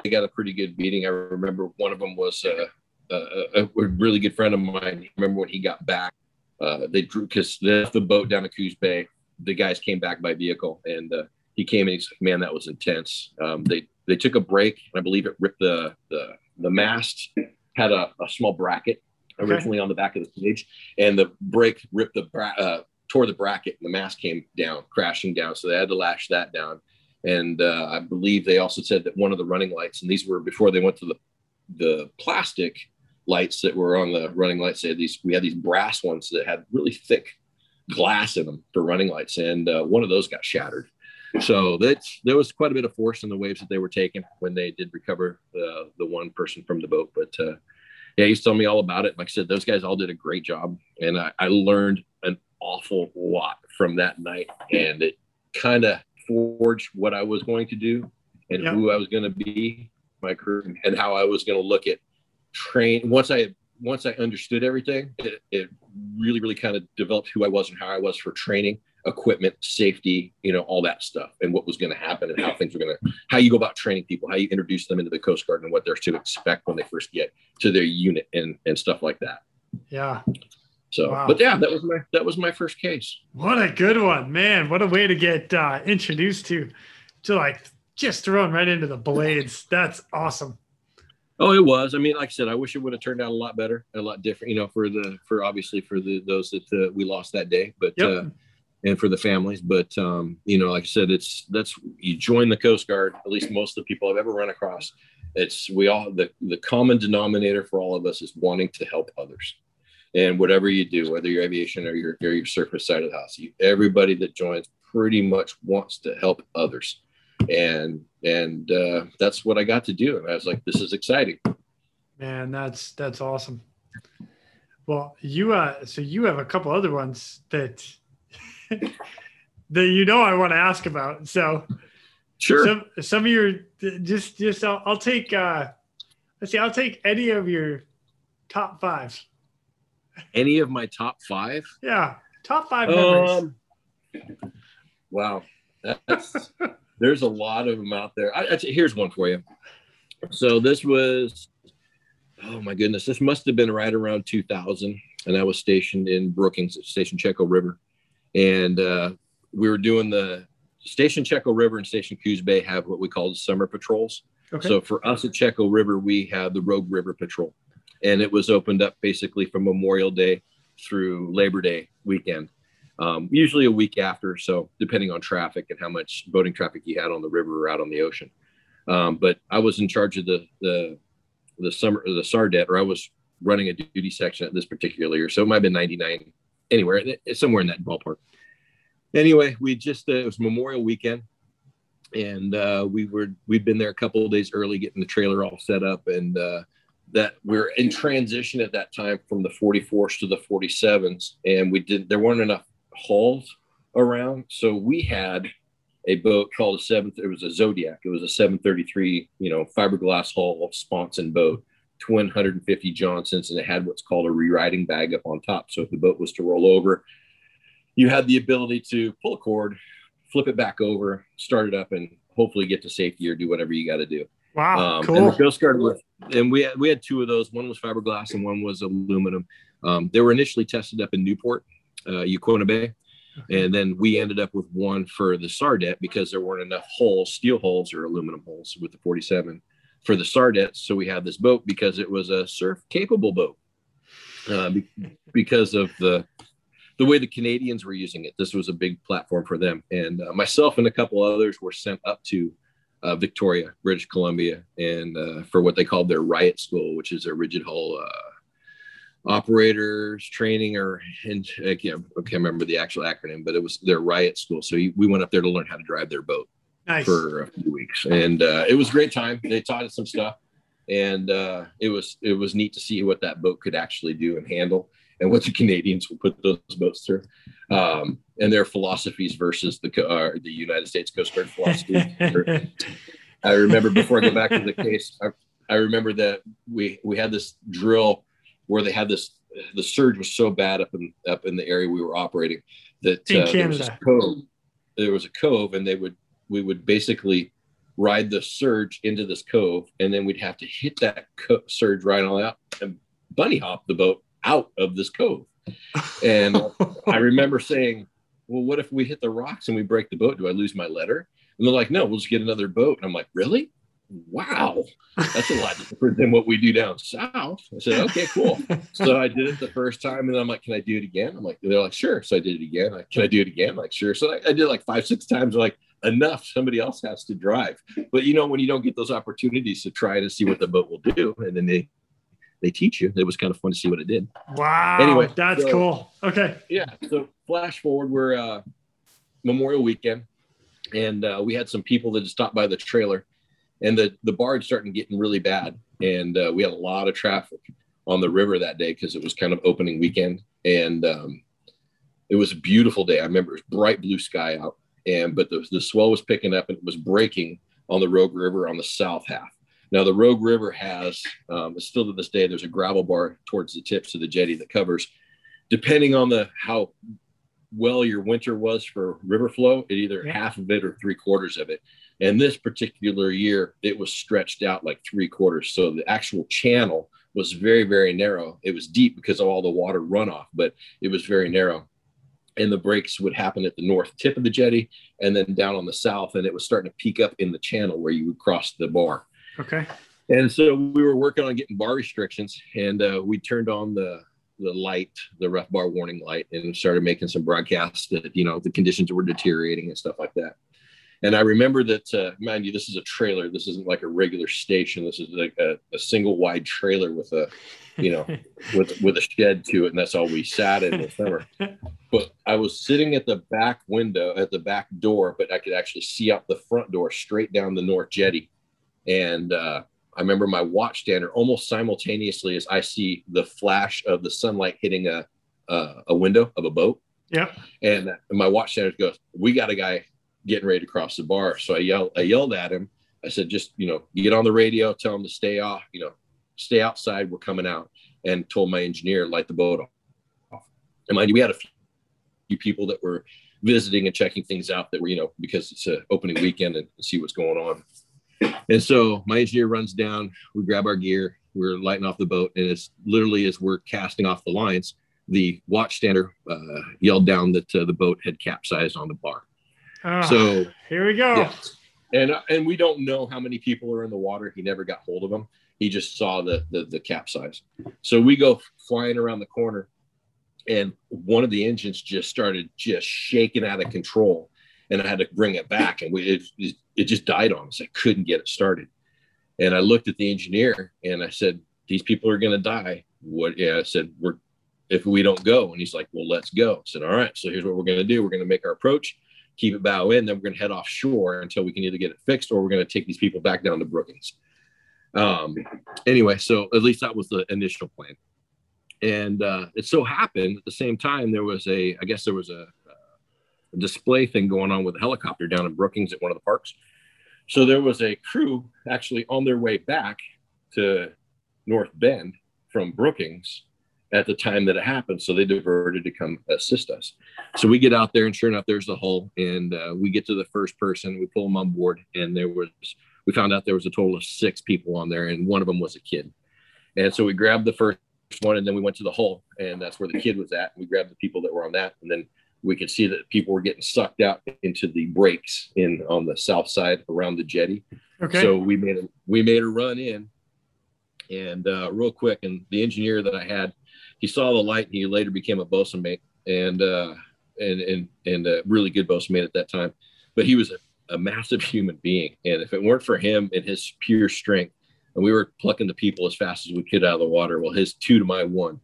they got a pretty good beating. I remember one of them was uh, a, a, a really good friend of mine. I remember when he got back, uh, they drew because they left the boat down at Coos Bay. The guys came back by vehicle, and uh, he came and he's like, "Man, that was intense." Um, they they took a break. And I believe it ripped the the the mast had a, a small bracket Okay. originally on the back of the stage, and the break ripped the bra- uh, tore the bracket, and the mast came down, crashing down. So they had to lash that down. And uh, I believe they also said that one of the running lights, and these were before they went to the the plastic lights that were on the running lights. They had these we had these brass ones that had really thick glass in them for running lights, and uh, one of those got shattered. So that's there was quite a bit of force in the waves that they were taking when they did recover the the one person from the boat. But uh, yeah, he's telling me all about it. Like I said, those guys all did a great job, and I, I learned an awful lot from that night, and it kind of forged what I was going to do and Yeah. who I was going to be, my career, and how I was going to look at train. Once I once I understood everything, it, it really really kind of developed who I was and how I was for training, equipment, safety, you know, all that stuff, and what was going to happen and how things were going to, how you go about training people, how you introduce them into the Coast Guard and what they're to expect when they first get to their unit and and stuff like that. yeah. So, Wow. but yeah, that was my that was my first case. What a good one, man. What a way to get uh, introduced to, to like just thrown right into the blades. That's awesome. Oh, it was. I mean, like I said, I wish it would have turned out a lot better, a lot different. You know, for the for obviously for the those that uh, we lost that day, but Yep. uh, and for the families. But um, you know, like I said, it's that's you join the Coast Guard. At least most of the people I've ever run across, it's we all the the common denominator for all of us is wanting to help others. And whatever you do, whether you're aviation or your or your surface side of the house, you, everybody that joins pretty much wants to help others and and uh, that's what I got to do. And I was like, this is exciting. Man, that's that's awesome. Well, you uh, so you have a couple other ones that that you know I want to ask about. So Sure. some some of your just just I'll, I'll take uh let's see I'll take any of your top five. Any of my top five? Yeah, top five memories. Um, wow, that's, there's a lot of them out there. I, I, here's one for you. So this was, oh my goodness, this must have been right around 2000, and I was stationed in Brookings, Station Chetco River, and uh, we were doing the Station Chetco River and Station Coos Bay have what we call the summer patrols. okay. So for us at Chetco River, we have the Rogue River Patrol, and it was opened up basically from Memorial Day through Labor Day weekend, um, usually a week after. So depending on traffic and how much boating traffic you had on the river or out on the ocean. Um, but I was in charge of the the the summer the Sardet, or I was running a duty section at this particular year. So it might have been 99, anywhere somewhere in that ballpark. Anyway, we just uh, it was Memorial Weekend and uh, we were we'd been there a couple of days early getting the trailer all set up and uh, that we are in transition at that time from the 44s to the 47s and we did there weren't enough hulls around so we had a boat called a seventh. it was a zodiac it was a 733 you know fiberglass hull sponson boat twin 150 johnsons and it had what's called a rewriting bag up on top so if the boat was to roll over you had the ability to pull a cord flip it back over, start it up, and hopefully get to safety or do whatever you got to do. Wow, Um, cool. And the Coast Guard was, and we had, we had two of those. One was fiberglass and one was aluminum. Um, they were initially tested up in Newport, uh, Yaquina Bay, and then we ended up with one for the Sardet because there weren't enough holes, steel holes or aluminum holes with the 47 for the Sardet. So we had this boat because it was a surf capable boat uh, be- because of the the way the Canadians were using it. This was a big platform for them, and uh, myself and a couple others were sent up to uh, Victoria, British Columbia, and uh, for what they called their RHIOT school, which is a rigid hull uh, operators training, or and I can't, I can't remember the actual acronym, but it was their RHIOT school. So we went up there to learn how to drive their boat nice. for a few weeks, and uh, it was a great time. They taught us some stuff, and uh, it was it was neat to see what that boat could actually do and handle, and what the Canadians would put those boats through, um, and their philosophies versus the uh, the United States Coast Guard philosophy. I remember before I go back to the case, I, I remember that we we had this drill where they had this. The surge was so bad up in up in the area we were operating that uh, there was Canada. cove. There was a cove, and they would we would basically ride the surge into this cove, and then we'd have to hit that co- surge right on out and bunny hop the boat out of this cove. And I remember saying, "Well, what if we hit the rocks and we break the boat? Do I lose my letter?" And they're like, "No, we'll just get another boat." And I'm like, "Really? Wow, that's a lot different than what we do down south." I said, "Okay, cool." So I did it the first time, and I'm like, "Can I do it again?" I'm like, "They're like, sure." So I did it again. Like, "Can I do it again?" like, "Sure." So I, I did it like five, six times. They're like, enough. Somebody else has to drive. But you know, when you don't get those opportunities to try to see what the boat will do, and then they they teach you, it was kind of fun to see what it did. wow, Anyway, that's so- cool. Okay. Yeah. So flash forward, we're uh, Memorial Weekend, and uh, we had some people that stopped by the trailer, and the the barge started getting really bad, and uh, we had a lot of traffic on the river that day because it was kind of opening weekend, and um, it was a beautiful day. I remember it was bright blue sky out, and but the the swell was picking up and it was breaking on the Rogue River on the south half. Now the Rogue River has um, still to this day. There's a gravel bar towards the tips of the jetty that covers depending on the how well your winter was for river flow, it either Yeah. half of it or three quarters of it. And this particular year, it was stretched out like three quarters. So the actual channel was very, very narrow. It was deep because of all the water runoff, but it was very narrow. And the breaks would happen at the north tip of the jetty and then down on the south. And it was starting to peak up in the channel where you would cross the bar. Okay. And so we were working on getting bar restrictions, and uh, we turned on the the light, the rough bar warning light, and started making some broadcasts that you know the conditions were deteriorating and stuff like that. And I remember that, uh, mind you, this is a trailer. This isn't like a regular station. This is like a, a single wide trailer with a, you know, with with a shed to it, and that's all we sat in the summer. But I was sitting at the back window, at the back door, but I could actually see out the front door straight down the north jetty. And uh, I remember my watch stander almost simultaneously as I see the flash of the sunlight hitting a a, a window of a boat. Yeah. And my watch stander goes, "We got a guy getting ready to cross the bar." So I yelled, I yelled at him. I said, "Just you know, get on the radio, tell him to stay off. You know, stay outside. We're coming out." And told my engineer light the boat off. And mind you, we had a few people that were visiting and checking things out that were, you know, because it's an opening weekend and see what's going on. And so my engineer runs down, we grab our gear, we're lighting off the boat, and it's literally as we're casting off the lines, the watch stander uh, yelled down that uh, the boat had capsized on the bar. Ah, So here we go. yeah. And and we don't know how many people are in the water. He never got hold of them. He just saw the the, the capsize. So we go flying around the corner, and one of the engines just started just shaking out of control, and I had to bring it back, and we it, it, just died on us. I couldn't get it started, and I looked at the engineer and I said, "These people are going to die." What? Yeah, I said, "We're if we don't go," and he's like, "Well, let's go." I said, "All right." So here's what we're going to do. We're going to make our approach keep it bow in, then we're going to head offshore until we can either get it fixed or we're going to take these people back down to Brookings. Um, anyway, so at least that was the initial plan. And uh, it so happened at the same time there was a, I guess there was a display thing going on with a helicopter down in Brookings at one of the parks. So there was a crew actually on their way back to North Bend from Brookings at the time that it happened. So they diverted to come assist us. So we get out there, and sure enough, there's the hull. And uh, we get to the first person, we pull them on board, and there was, we found out there was a total of six people on there, and one of them was a kid. And so we grabbed the first one, and then we went to the hull, and that's where the kid was at. We grabbed the people that were on that, and then we could see that people were getting sucked out into the breaks in on the south side around the jetty. Okay. So we made a we made a run in, and uh, real quick, and the engineer that I had, he saw the light. And he later became a bosun mate, and uh, and and and a really good bosun mate at that time. But he was a, a massive human being, and if it weren't for him and his pure strength, and we were plucking the people as fast as we could out of the water, well, his two to my one,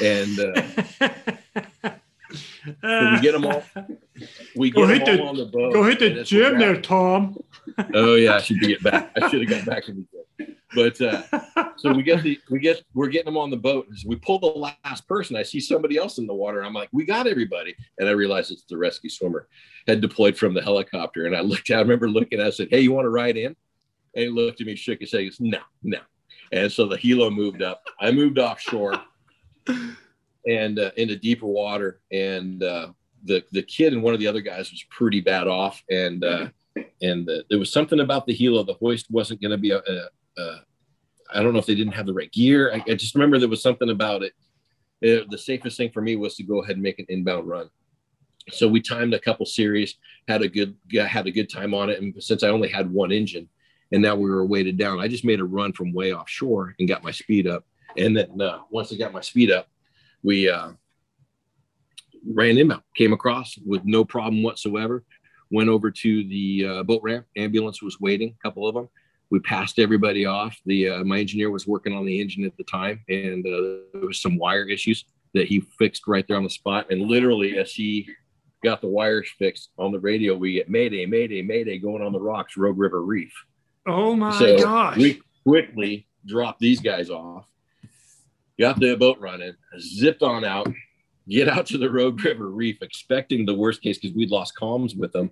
and. Uh, So we get 'em all- we Go get hit them all the- on the boat. Go hit the gym there, Tom. Oh yeah, I should get back. I should have got back in the gym. But uh, so we get the we get we're getting them on the boat. As we pull the last person, I see somebody else in the water. I'm like, we got everybody, and I realize it's the rescue swimmer had deployed from the helicopter. And I looked. Out, I remember looking. I said, "Hey, you want to ride in?" And he looked at me, shook his head. He goes, "No, no." And so the helo moved up. I moved offshore and uh, into deeper water. And uh, the the kid and one of the other guys was pretty bad off. And uh, and the, there was something about the helo. The hoist wasn't going to be a, a, a. I don't know if they didn't have the right gear. I, I just remember there was something about it. Uh, the safest thing for me was to go ahead and make an inbound run. So we timed a couple series, had a good had a good time on it, and since I only had one engine, and now we were weighted down, I just made a run from way offshore and got my speed up. And then uh, once I got my speed up, we uh, ran inbound, came across with no problem whatsoever. Went over to the uh, boat ramp. Ambulance was waiting, a couple of them. We passed everybody off. The uh, my engineer was working on the engine at the time, and uh, there was some wire issues that he fixed right there on the spot. And literally, as he got the wires fixed on the radio, we get Mayday, Mayday, Mayday going on the rocks, Rogue River Reef. Oh my so gosh. we quickly dropped these guys off, got the boat running, zipped on out, get out to the Rogue River Reef, expecting the worst case because we'd lost comms with them.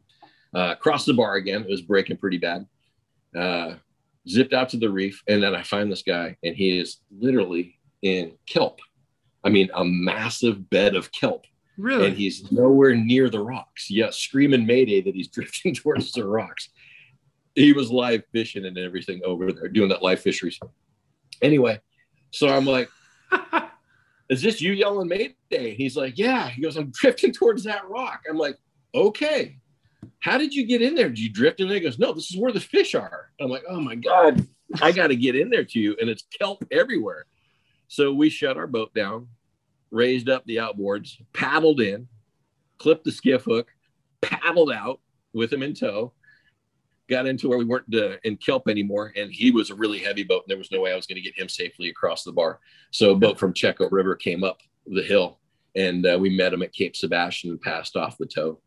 Uh, crossed the bar again. It was breaking pretty bad. Uh, zipped out to the reef, and then I find this guy, and he is literally in kelp. I mean, a massive bed of kelp really? and he's nowhere near the rocks. Yeah, screaming mayday that he's drifting towards the rocks. He was live fishing and everything over there, doing that live fisheries. Anyway, so I'm like, "Is this you yelling mayday?" He's like, "Yeah." He goes, "I'm drifting towards that rock." I'm like, "Okay." How did you get in there? Did you drift in there? He goes, No, this is where the fish are. I'm like, Oh my God, I got to get in there to you. And it's kelp everywhere. So we shut our boat down, raised up the outboards, paddled in, clipped the skiff hook, paddled out with him in tow, got into where we weren't uh, in kelp anymore. And he was a really heavy boat. And there was no way I was going to get him safely across the bar. So a boat from Chetco River came up the hill and uh, we met him at Cape Sebastian and passed off the tow.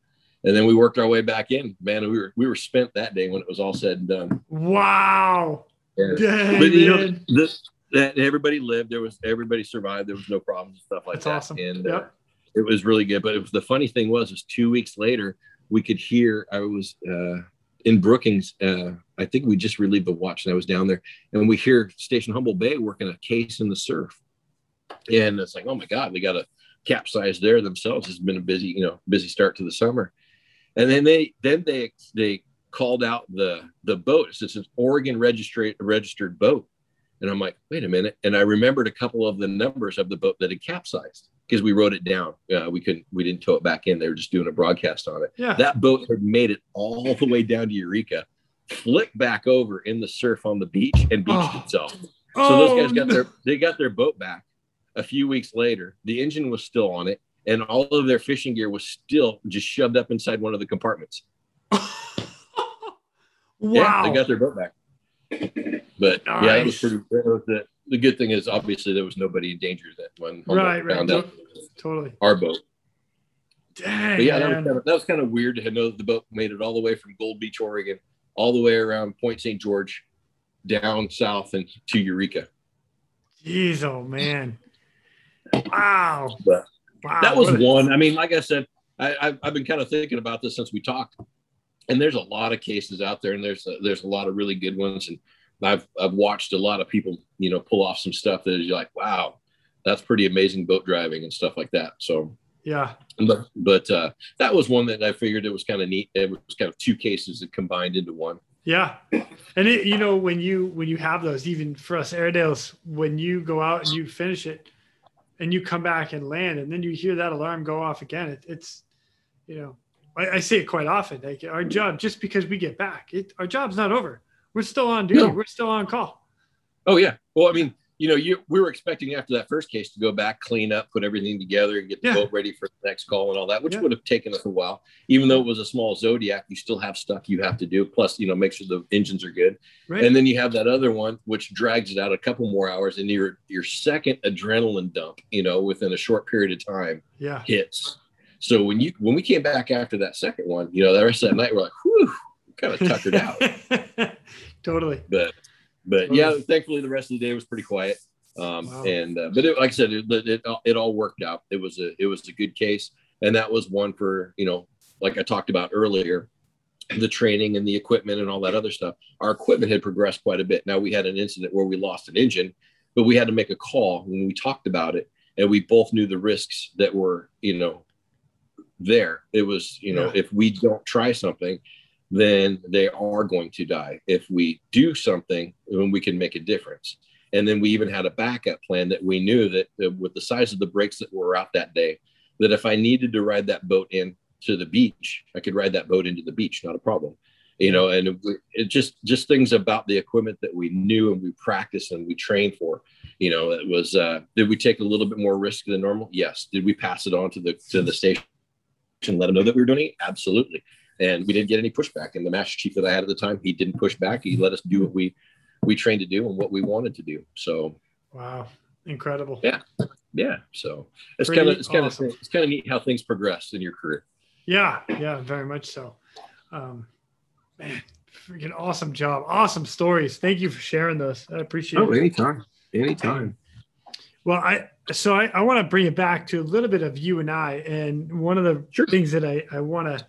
And then we worked our way back in. Man, we were we were spent that day when it was all said and done. wow. Dang, but you know, this that everybody lived. There was everybody survived. There was no problems and stuff like That's that. awesome. And uh, it was really good. But it was the funny thing was, is two weeks later we could hear. I was uh, in Brookings. Uh, I think we just relieved the watch, and I was down there, and we hear Station Humboldt Bay working a case in the surf, and it's like, oh my god, they got a capsize there themselves. It's been a busy, you know, busy start to the summer, and then they then they they called out the the boat. It's an Oregon registered registered boat. And I'm like, wait a minute. And I remembered a couple of the numbers of the boat that had capsized because we wrote it down. Uh, we couldn't, we didn't tow it back in. They were just doing a broadcast on it. Yeah. That boat had made it all the way down to Eureka, flipped back over in the surf on the beach and beached Oh. itself. So Oh, those guys got no. their, they got their boat back a few weeks later. The engine was still on it and all of their fishing gear was still just shoved up inside one of the compartments. wow. Yeah, they got their boat back. But yeah, it was pretty. That was the, the good thing is obviously there was nobody in danger that when Humboldt Right, right. found out totally. our boat. Dang. But yeah, that was, kind of, that was kind of weird to know that the boat made it all the way from Gold Beach, Oregon, all the way around Point St. George, down south and to Eureka. Jeez, oh man. Wow. But Wow. that was one. I mean, like I said, I, I've, I've been kind of thinking about this since we talked, and there's a lot of cases out there, and there's a, there's a lot of really good ones, and I've I've watched a lot of people, you know, pull off some stuff that is like, wow, that's pretty amazing boat driving and stuff like that. So, Yeah. but but uh, that was one that I figured it was kind of neat. It was kind of two cases that combined into one. Yeah. And it, you know, when you when you have those, even for us Airedales, when you go out and you finish it and you come back and land and then you hear that alarm go off again, it, it's you know, I, I say it quite often. Like our job, just because we get back, it, our job's not over. We're still on duty. No. We're still on call. Oh yeah. Well, I mean, you know, you we were expecting after that first case to go back, clean up, put everything together, and get the Yeah. boat ready for the next call and all that, which Yeah. would have taken us a while. Even though it was a small Zodiac, you still have stuff you have to do. Plus, you know, make sure the engines are good. Right. And then you have that other one, which drags it out a couple more hours, and your your second adrenaline dump, you know, within a short period of time yeah. hits. So when you when we came back after that second one, you know, the rest of that night we're like, whew, kind of tuckered out. totally. but but yeah, thankfully the rest of the day was pretty quiet. Um, Wow. and uh, but it, like I said, it, it it all worked out. It was a it was a good case, and that was one for you know, like I talked about earlier, the training and the equipment and all that other stuff. Our equipment had progressed quite a bit. Now we had an incident where we lost an engine, but we had to make a call when we talked about it, and we both knew the risks that were you know there. It was you know Yeah. if we don't try something, then they are going to die. If we do something, then we can make a difference. And then we even had a backup plan that we knew that with the size of the brakes that were out that day, that if I needed to ride that boat in to the beach, I could ride that boat into the beach, not a problem. You know, and it just just things about the equipment that we knew and we practiced and we trained for. You know, it was uh, did we take a little bit more risk than normal? Yes. Did we pass it on to the to the station and let them know that we were doing it? Absolutely. And we didn't get any pushback. And the master chief that I had at the time, he didn't push back. He let us do what we we trained to do and what we wanted to do. So Wow. Incredible. Yeah. yeah, so it's kind of it's kind awesome. of it's kind of neat how things progress in your career. Yeah, yeah, very much so. Um, man, freaking awesome job. Awesome stories. Thank you for sharing those. I appreciate it. Oh, anytime, anytime. Well, I so I, I want to bring it back to a little bit of you and I. And one of the Sure. things that I, I want to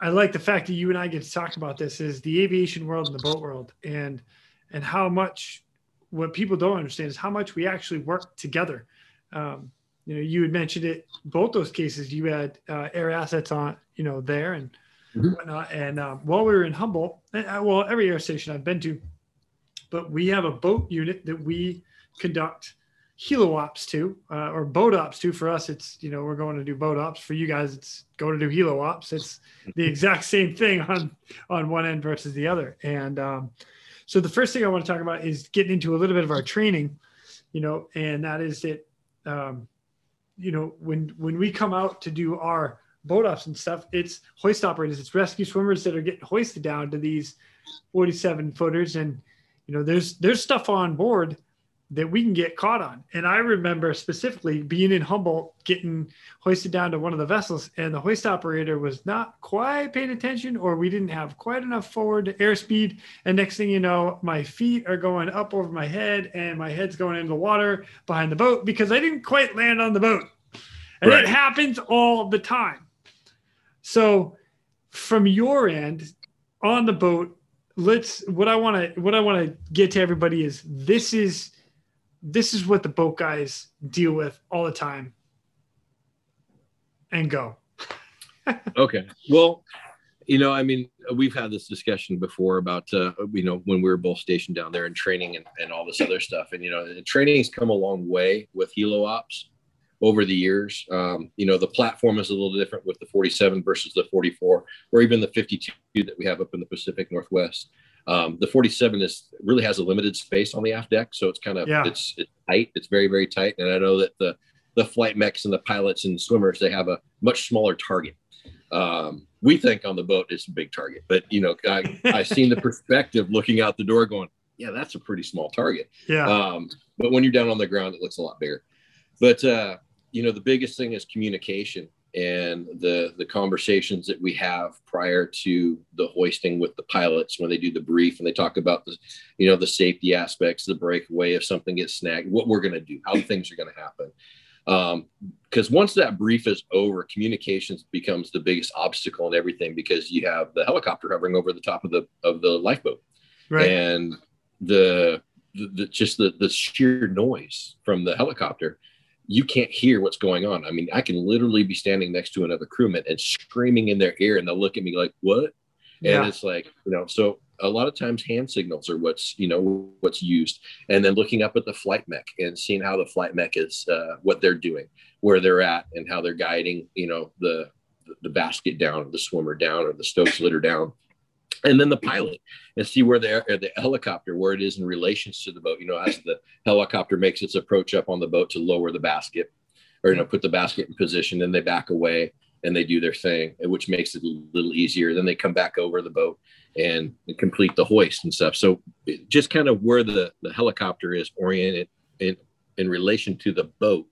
I like the fact that you and I get to talk about this is the aviation world and the boat world and and how much what people don't understand is how much we actually work together. Um, you know, you had mentioned it both those cases. You had uh, air assets on, you know, there and Mhm. whatnot. And um, while we were in Humboldt, and, uh, well, every air station I've been to, but we have a boat unit that we conduct helo ops to, uh, or boat ops to. For us, it's you know we're going to do boat ops. For you guys, it's go to do helo ops. It's the exact same thing on on one end versus the other. And um, so the first thing I want to talk about is getting into a little bit of our training, you know, and that is that, um, you know, when when we come out to do our boat ops and stuff, it's hoist operators, it's rescue swimmers that are getting hoisted down to these 47 footers, and you know, there's there's stuff on board that we can get caught on. And I remember specifically being in Humboldt, getting hoisted down to one of the vessels, and the hoist operator was not quite paying attention, or we didn't have quite enough forward airspeed. And next thing you know, my feet are going up over my head, and my head's going into the water behind the boat because I didn't quite land on the boat. And right. it happens all the time. So, from your end on the boat, let's what I want to what I want to get to everybody is this is this is what the boat guys deal with all the time. And go. Okay. Well you know i mean we've had this discussion before about uh, you know when we were both stationed down there and training and, and all this other stuff. And you know training has come a long way with helo ops over the years. Um, you know the platform is a little different with the 47 versus the 44 or even the 52 that we have up in the pacific northwest um, the 47 is really has a limited space on the aft deck, so it's kind of yeah. it's, it's tight. It's very very tight, and I know that the the flight mechs and the pilots and swimmers they have a much smaller target. Um, we think on the boat it's a big target, but you know I I seen the perspective looking out the door going, yeah, that's a pretty small target. Yeah. Um, but when you're down on the ground, it looks a lot bigger. But uh, you know the biggest thing is communication and the the conversations that we have prior to the hoisting with the pilots when they do the brief and they talk about the you know the safety aspects the breakaway if something gets snagged what we're going to do how things are going to happen because um, once that brief is over communications becomes the biggest obstacle in everything because you have the helicopter hovering over the top of the of the lifeboat right. and the, the, the just the the sheer noise from the helicopter you can't hear what's going on. I mean, I can literally be standing next to another crewman and screaming in their ear, and they'll look at me like, "What?" Yeah. And it's like, you know, so a lot of times hand signals are what's you know what's used, and then looking up at the flight mech and seeing how the flight mech is, uh, what they're doing, where they're at, and how they're guiding, you know, the the basket down, or the swimmer down, or the Stokes litter down and then the pilot and see where the, uh, the helicopter where it is in relations to the boat you know as the helicopter makes its approach up on the boat to lower the basket or you know put the basket in position then they back away and they do their thing which makes it a little easier. Then they come back over the boat and complete the hoist and stuff. So just kind of where the, the helicopter is oriented in in relation to the boat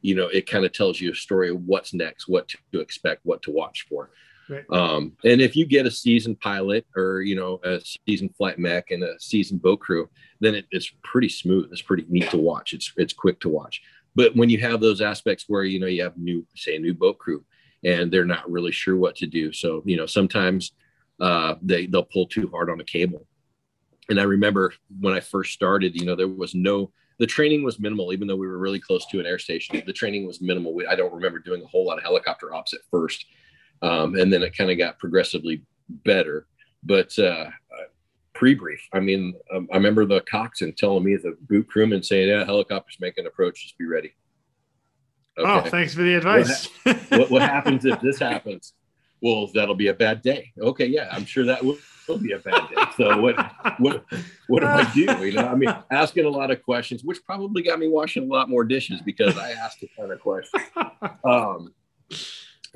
you know it kind of tells you a story of what's next what to expect what to watch for Right. Um, and if you get a seasoned pilot or you know a seasoned flight mech and a seasoned boat crew, then it, it's pretty smooth. It's pretty neat to watch. It's it's quick to watch. But when you have those aspects where you know you have new, say, a new boat crew, and they're not really sure what to do, so you know sometimes uh, they they'll pull too hard on a cable. And I remember when I first started, you know, there was no the training was minimal, even though we were really close to an air station. The training was minimal. We, I don't remember doing a whole lot of helicopter ops at first um, and then it kind of got progressively better. But uh, pre-brief, I mean, um, I remember the coxswain telling me the boot crewman saying, "Yeah, helicopters making approach. Just be ready." Okay. Oh, thanks for the advice. What, what, what happens if this happens? Well, that'll be a bad day. Okay, yeah, I'm sure that will, will be a bad day. So what what what do I do? You know, I mean, asking a lot of questions, which probably got me washing a lot more dishes because I asked a ton of questions. Um,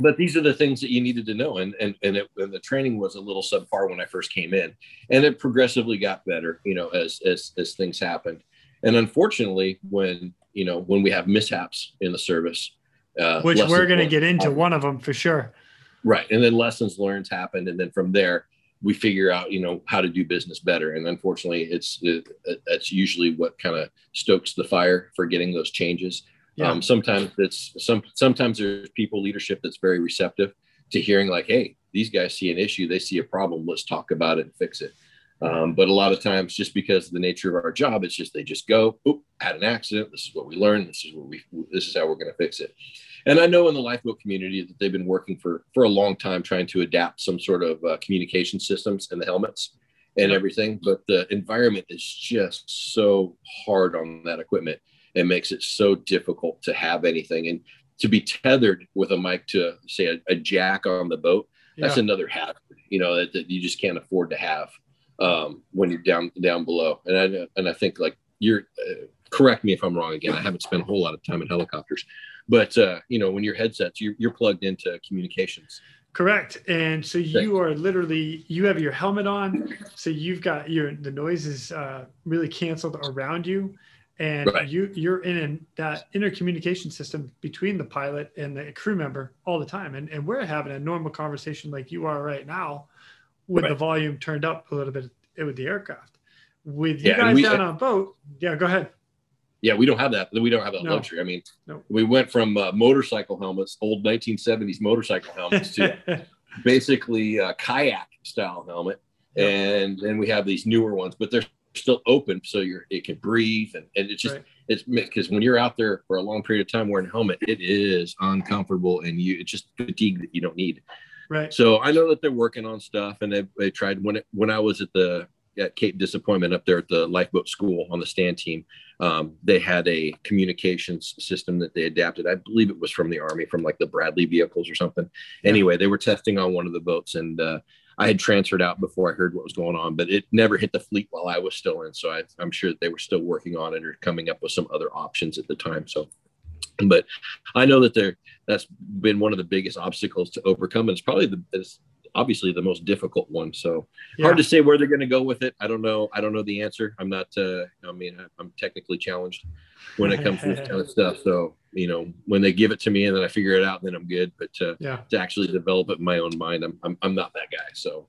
but these are the things that you needed to know and and and, it, and, the training was a little subpar when i first came in and it progressively got better you know as as as things happened. And unfortunately when you know when we have mishaps in the service uh, which we're going to get into happen. one of them for sure. Right and then lessons learned happened and then from there we figure out you know how to do business better and unfortunately it's it, that's usually what kind of stokes the fire for getting those changes yeah. Um, sometimes it's some sometimes there's people leadership that's very receptive to hearing like, hey, these guys see an issue, they see a problem, let's talk about it and fix it. Um, but a lot of times, just because of the nature of our job, it's just they just go, oop, had an accident. This is what we learned. This is what we. This is how we're going to fix it. And I know in the lifeboat community that they've been working for for a long time trying to adapt some sort of uh, communication systems in the helmets and everything. But the environment is just so hard on that equipment it makes it so difficult to have anything. And to be tethered with a mic to say a, a jack on the boat that's another hazard you know that, that, you just can't afford to have um, when you're down down below. And i and i think like you're uh, correct me if i'm wrong again i haven't spent a whole lot of time in helicopters. But uh, you know when your headsets you're, you're plugged into communications. Correct. And so you. are literally you have your helmet on so you've got your the noise is uh, really canceled around you and right. you you're in an, that intercommunication system between the pilot and the crew member all the time and, and we're having a normal conversation like you are right now with right. the volume turned up a little bit with the aircraft with you yeah, guys we, down on a boat yeah go ahead yeah we don't have that we don't have that no. luxury i mean no. we went from uh, motorcycle helmets old 1970s motorcycle helmets to basically a kayak style helmet and then we have these newer ones but they're still open so you're it can breathe and, and it's just right. it's because when you're out there for a long period of time wearing a helmet it is uncomfortable and you it's just fatigue that you don't need right so i know that they're working on stuff and they, they tried when it when i was at the at cape disappointment up there at the lifeboat school on the stand team um, they had a communications system that they adapted i believe it was from the army from like the bradley vehicles or something yeah. anyway they were testing on one of the boats and uh, I had transferred out before I heard what was going on, but it never hit the fleet while I was still in. So I, am sure that they were still working on it or coming up with some other options at the time. So, but I know that there that's been one of the biggest obstacles to overcome, and it's probably the it's obviously the most difficult one. So yeah. hard to say where they're going to go with it. I don't know. I don't know the answer. I'm not. Uh, I mean, I'm technically challenged when it comes to this kind of stuff. So you know, when they give it to me and then I figure it out, then I'm good. But uh, yeah, to actually develop it in my own mind, I'm I'm, I'm not that guy. So,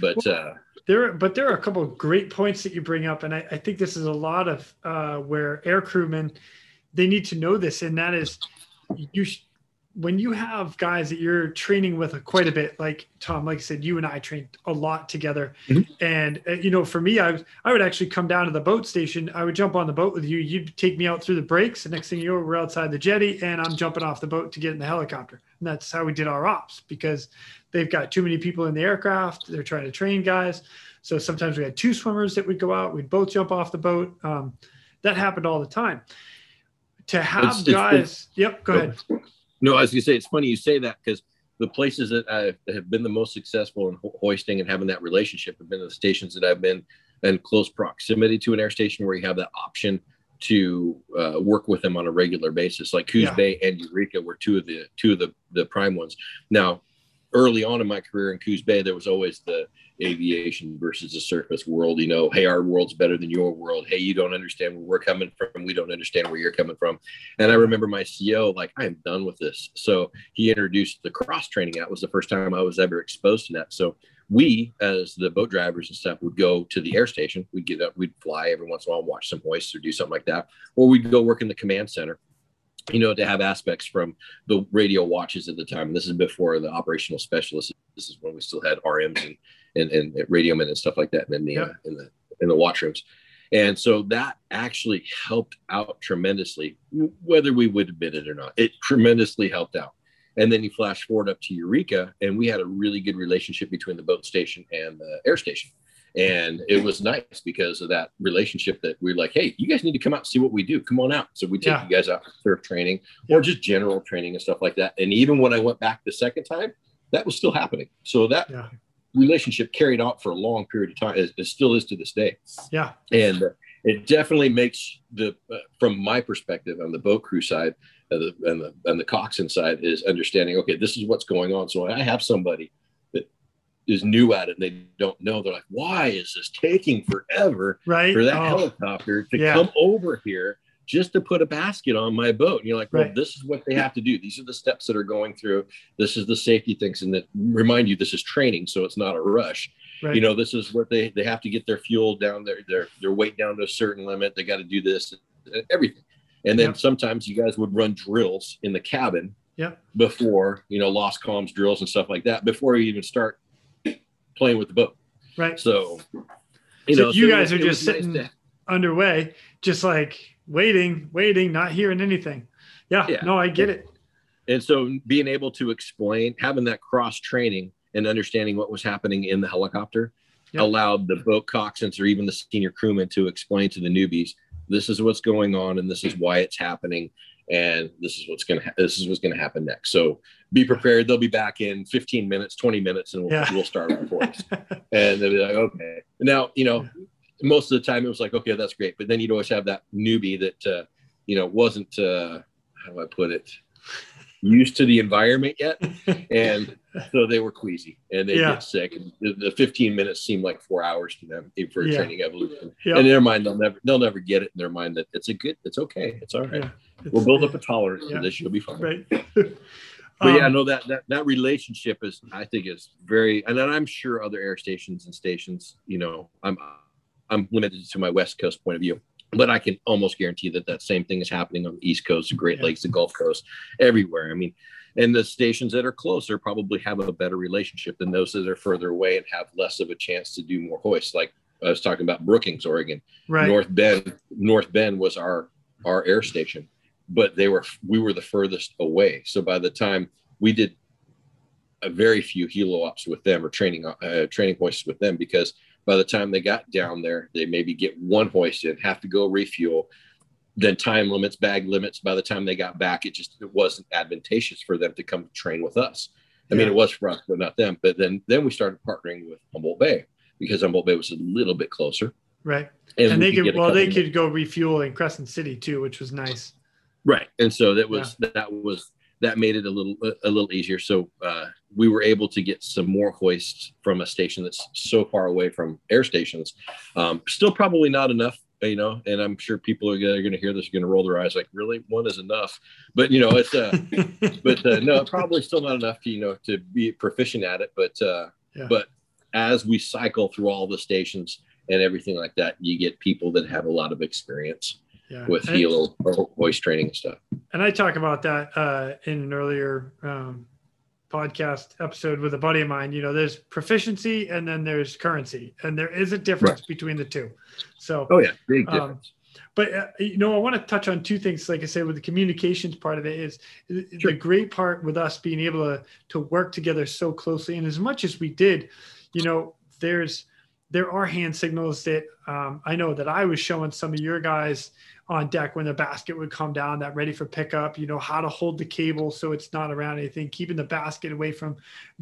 but well, uh, there, but there are a couple of great points that you bring up, and I, I think this is a lot of uh, where air crewmen they need to know this, and that is you. Sh- when you have guys that you're training with quite a bit, like Tom, like I said, you and I trained a lot together. Mm-hmm. And, uh, you know, for me, I, I would actually come down to the boat station. I would jump on the boat with you. You'd take me out through the breaks. The next thing you know, we're outside the jetty and I'm jumping off the boat to get in the helicopter. And that's how we did our ops because they've got too many people in the aircraft. They're trying to train guys. So sometimes we had two swimmers that would go out. We'd both jump off the boat. Um, that happened all the time. To have it's, guys, it's, yep, go ahead. No, I was gonna say it's funny you say that because the places that I have been the most successful in ho- hoisting and having that relationship have been the stations that I've been in close proximity to an air station where you have that option to uh, work with them on a regular basis. Like Coos yeah. Bay and Eureka were two of the two of the the prime ones. Now, early on in my career in Coos Bay, there was always the aviation versus the surface world. You know, hey, our world's better than your world. Hey, you don't understand where we're coming from. We don't understand where you're coming from. And I remember my CEO, like, I'm done with this. So he introduced the cross training. That was the first time I was ever exposed to that. So we, as the boat drivers and stuff, would go to the air station. We'd get up, we'd fly every once in a while, and watch some hoists or do something like that. Or we'd go work in the command center you know, to have aspects from the radio watches at the time. This is before the operational specialists. This is when we still had RMs and and, and radio men and stuff like that in the uh, in the in the washrooms. And so that actually helped out tremendously, whether we would admit it or not. It tremendously helped out. And then you flash forward up to Eureka, and we had a really good relationship between the boat station and the air station. And it was nice because of that relationship that we are like, hey, you guys need to come out and see what we do. Come on out. So we take yeah. you guys out for surf training or just general training and stuff like that. And even when I went back the second time, that was still happening. So that yeah relationship carried out for a long period of time. It, it still is to this day. Yeah. And uh, it definitely makes the, uh, from my perspective on the boat crew side uh, the, and the, and the coxswain side is understanding, okay, this is what's going on. So I have somebody that is new at it and they don't know. They're like, why is this taking forever right. for that oh. helicopter to yeah. come over here just to put a basket on my boat. And you're like, well, right. this is what they have to do. These are the steps that are going through. This is the safety things. And that remind you, this is training. So it's not a rush. Right. You know, this is what they, they have to get their fuel down, their, their, their weight down to a certain limit. They got to do this, uh, everything. And then yep. sometimes you guys would run drills in the cabin yep. before, you know, lost comms drills and stuff like that before you even start playing with the boat. Right. So, you so know, you so guys are just sitting nice to, underway, just like waiting, waiting, not hearing anything. Yeah, yeah. no, I get it. And so being able to explain, having that cross training and understanding what was happening in the helicopter yep. allowed the boat coxswains or even the senior crewmen to explain to the newbies, this is what's going on and this is why it's happening. And this is what's gonna ha- this is what's gonna happen next. So be prepared. They'll be back in 15 minutes, 20 minutes, and we'll, yeah. we'll start our course. and they'll be like, okay. Now, you know, most of the time it was like, okay, that's great. But then you'd always have that newbie that, uh, you know, wasn't, uh, how do I put it? used to the environment yet, and so they were queasy and they Yeah. get sick. And the, the 15 minutes seemed like four hours to them for Yeah. training evolution. Yep. In their mind, they'll never they'll never get it in their mind that it's a good, it's okay, it's all right. Yeah. We'll build up a tolerance Yeah. for this. You'll be fine. right. But yeah, Um, no, that that that relationship is, I think, is very, and then I'm sure other air stations and stations, you know, I'm I'm limited to my West Coast point of view, but I can almost guarantee that that same thing is happening on the East Coast, the Great Yeah. Lakes, the Gulf Coast, everywhere. I mean, and the stations that are closer probably have a better relationship than those that are further away and have less of a chance to do more hoists. Like I was talking about Brookings, Oregon. right. North Bend, North Bend was our our air station, but they were we were the furthest away. So by the time we did a very few helo ops with them or training uh, training hoists with them, because by the time they got down there, they maybe get one hoist in, have to go refuel, then time limits, bag limits. By the time they got back, it just it wasn't advantageous for them to come train with us. I mean, it was for us, but not them. But then then we started partnering with Humboldt Bay because Humboldt Bay was a little bit closer. Right. And, we they could a well they could go refuel in Crescent City too, which was nice. right and so that was that was that made it a little a little easier. So uh, we were able to get some more hoists from a station that's so far away from air stations. Um, still probably not enough you know and i'm sure people are going to hear this are going to roll their eyes like really? One is enough? But you know it's uh but uh, no probably still not enough to you know to be proficient at it. But uh Yeah. but as we cycle through all the stations and everything like that you get people that have a lot of experience yeah. with And- helo or voice training and stuff and I talk about that uh, in an earlier um, podcast episode with a buddy of mine. You know, there's proficiency and then there's currency, and there is a difference between the two. So, Oh yeah, big Um, difference. but uh, you know, I want to touch on two things. Like I said, with the communications part of it is Sure. the great part with us being able to to work together so closely, and as much as we did, you know, there's there are hand signals that um, I know that I was showing some of your guys on deck when the basket would come down, that ready for pickup. You know how to hold the cable so it's not around anything, keeping the basket away from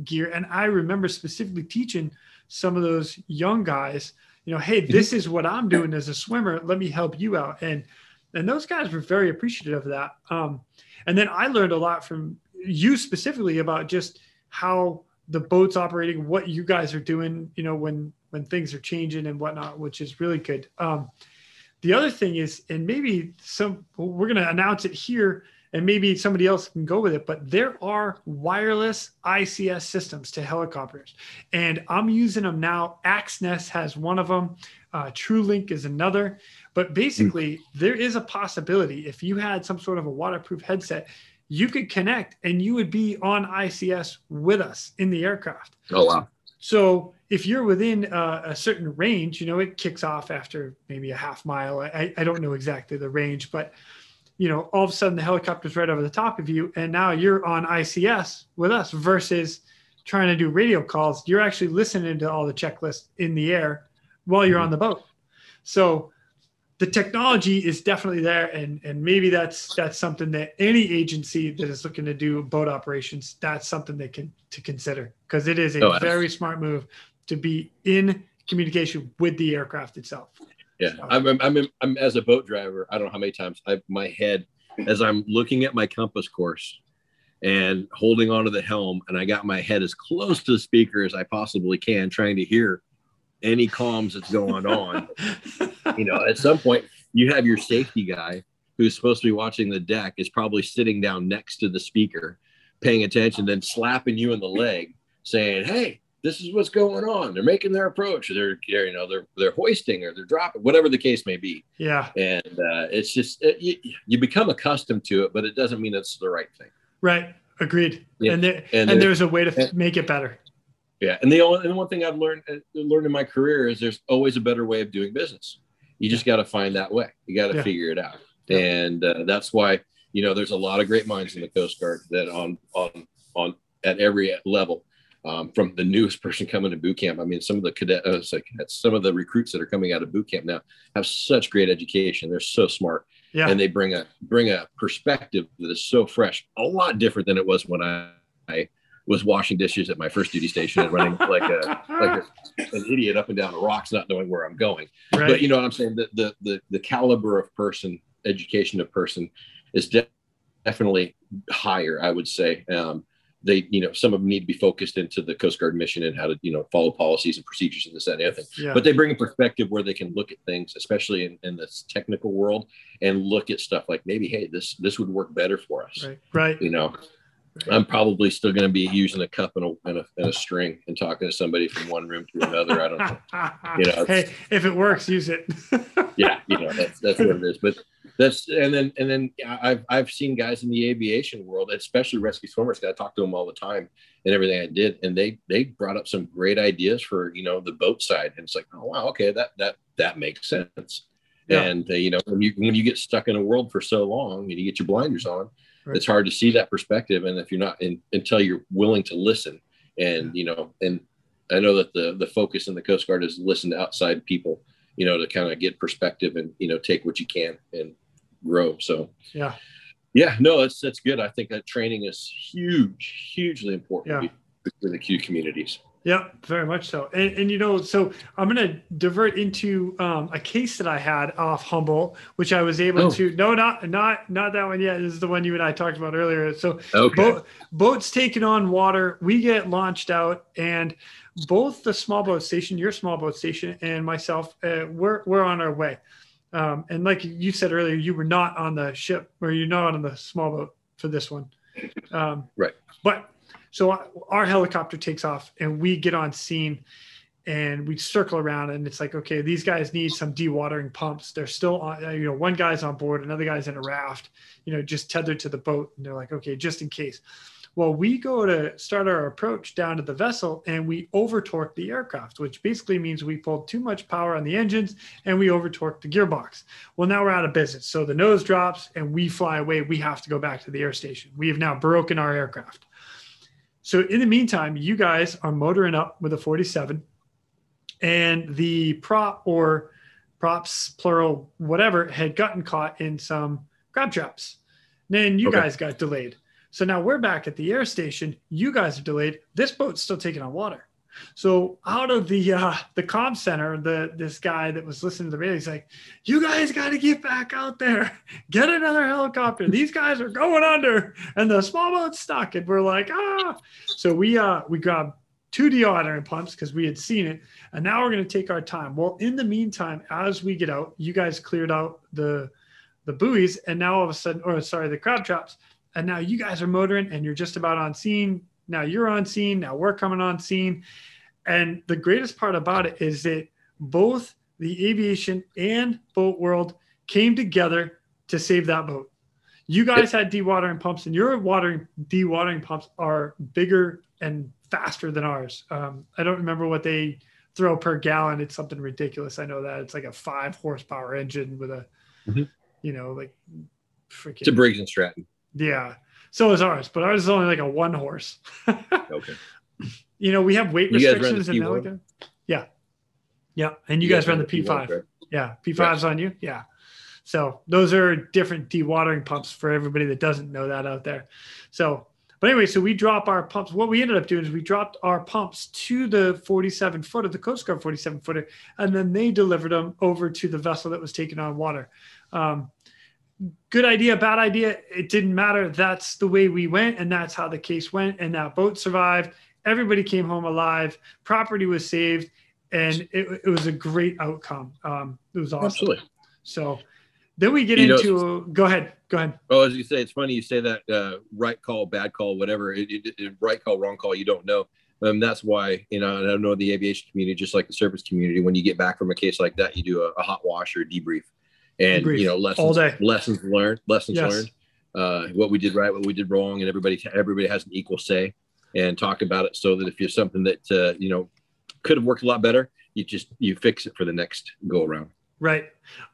gear. And I remember specifically teaching some of those young guys you know hey this is what i'm doing as a swimmer let me help you out and and those guys were very appreciative of that um and then i learned a lot from you specifically about just how the boat's operating what you guys are doing you know when when things are changing and whatnot which is really good um the other thing is and maybe some we're going to announce it here and maybe somebody else can go with it but there are wireless ics systems to helicopters and I'm using them now. Axnes has one of them. Uh, TrueLink is another. But basically, there is a possibility if you had some sort of a waterproof headset, you could connect and you would be on ICS with us in the aircraft. Oh wow. So if you're within uh, a certain range, you know, it kicks off after maybe a half mile. I, I don't know exactly the range, but you know, all of a sudden the helicopter's right over the top of you, and now you're on ICS with us versus trying to do radio calls. You're actually listening to all the checklists in the air while you're on the boat. So the technology is definitely there, and and maybe that's that's something that any agency that is looking to do boat operations, that's something they can to consider because it is a Oh, very smart move to be in communication with the aircraft itself. Yeah, I'm, I'm, I'm, I'm as a boat driver. I don't know how many times I my head as I'm looking at my compass course and holding onto the helm, and I got my head as close to the speaker as I possibly can, trying to hear any comms that's going on. you know, at some point, you have your safety guy who's supposed to be watching the deck is probably sitting down next to the speaker, paying attention, then slapping you in the leg, saying, "Hey." This is what's going on. They're making their approach. They're, you know, they're they're hoisting or they're dropping, whatever the case may be yeah, and uh, it's just it, you, you become accustomed to it but it doesn't mean it's the right thing right. Agreed. Yeah. And there, And and, there's a way to and- make it better. yeah and the only and the one thing i've learned uh, learned in my career is there's always a better way of doing business you just got to find that way you got to Yeah. figure it out Yeah. and uh, that's why you know there's a lot of great minds in the coast guard that on on on at every level um, from the newest person coming to boot camp. I mean, some of the cadet, uh, some of the recruits that are coming out of boot camp now have such great education. They're so smart. Yeah. and they bring a bring a perspective that is so fresh, a lot different than it was when I, I was washing dishes at my first duty station and running like a like a, an idiot up and down the rocks, not knowing where I'm going. right. But you know what I'm saying? The the the, the caliber of person, education of person, is de- definitely higher, I would say. Um, they, you know, some of them need to be focused into the Coast Guard mission and how to, you know, follow policies and procedures and this that, and the other thing. Yeah. But they bring a perspective where they can look at things, especially in, in this technical world, and look at stuff like maybe, hey, this this would work better for us. right. Right. You know, I'm probably still going to be using a cup and a, and a and a string and talking to somebody from one room to another. I don't know. You know, hey, if it works, use it. Yeah, you know, that's that's what it is. But that's and then and then I've I've seen guys in the aviation world, especially rescue swimmers. I talk to them all the time and everything I did, and they they brought up some great ideas for you know the boat side, and it's like, oh wow, okay, that that that makes sense. Yeah. And uh, you know, when you when you get stuck in a world for so long and you get your blinders on, Right. it's hard to see that perspective. And if you're not in, until you're willing to listen, and you know, and I know that the the focus in the Coast Guard is listen to outside people, you know, to kind of get perspective and you know take what you can and grow. So yeah. yeah, no, that's that's good. I think that training is huge, hugely important Yeah. for the Q communities. Yeah, very much so. And, and you know, so I'm going to divert into um, a case that I had off Humboldt, which I was able Oh. to. No, not not not that one yet. This is the one you and I talked about earlier. So Okay. boat, boats taking on water, we get launched out, and both the small boat station, your small boat station, and myself, uh, we're we're on our way. Um, and like you said earlier, you were not on the ship, or you're not on the small boat for this one. Um, Right. But so our- helicopter takes off, and we get on scene, and we circle around, and it's like, okay, these guys need some dewatering pumps. They're still on, uh, you know, one guy's on board, another guy's in a raft, you know, just tethered to the boat, and they're like, okay, just in case. Well, we go to start our approach down to the vessel and we over torque the aircraft, which basically means we pulled too much power on the engines and we over torque the gearbox. Well, now we're out of business. So the nose drops and we fly away. We have to go back to the air station. We have now broken our aircraft. So in the meantime, you guys are motoring up with a 47 and the prop or props, plural, whatever, had gotten caught in some crab traps. Then you Okay. guys got delayed. So now we're back at the air station. You guys are delayed. This boat's still taking on water. So out of the uh, the comm center, the this guy that was listening to the radio, he's like, "You guys got to get back out there. Get another helicopter. These guys are going under, and the small boat's stuck." And we're like, "Ah!" So we uh we grabbed two dewatering pumps because we had seen it, and now we're going to take our time. Well, in the meantime, as we get out, you guys cleared out the the buoys, and now all of a sudden, or sorry, the crab traps, and now you guys are motoring, and you're just about on scene. Now you're on scene. Now we're coming on scene, and the greatest part about it is that both the aviation and boat world came together to save that boat. You guys had dewatering pumps, and your watering dewatering pumps are bigger and faster than ours. Um, I don't remember what they throw per gallon. It's something ridiculous. I know that it's like a five horsepower engine with a, Mhm. you know, like freaking It's a Briggs and Stratton. Yeah. So is ours, but ours is only like a one horse. Okay. you know, we have weight You guys restrictions in P1? Ellicott. Yeah. Yeah. And you, guys, run the P1, P5. correct? Yeah. P5's on you. Yeah. So those are different dewatering pumps for everybody that doesn't know that out there. So, but anyway, so we drop our pumps. What we ended up doing is we dropped our pumps to the 47 footer, the Coast Guard 47 footer, and then they delivered them over to the vessel that was taking on water. Um, good idea, bad idea. It didn't matter. That's the way we went, and that's how the case went. And that boat survived. Everybody came home alive. Property was saved, and it, it was a great outcome. Um, it was awesome. Absolutely. So then we get You know- into. go ahead. Go ahead. Oh, as you say, it's funny you say that uh, right call, bad call, whatever. It, it- right call, wrong call, you don't know. Um, that's why you know. And I know the aviation community, just like the service community, when you get back from a case like that, you do a, a hot wash or a debrief, and Debrief. you know lessons, lessons learned, lessons Yes. learned, uh, what we did right, what we did wrong, and everybody everybody has an equal say, and talk about it so that if you're something that uh, you know could have worked a lot better, you just you fix it for the next go around. Right.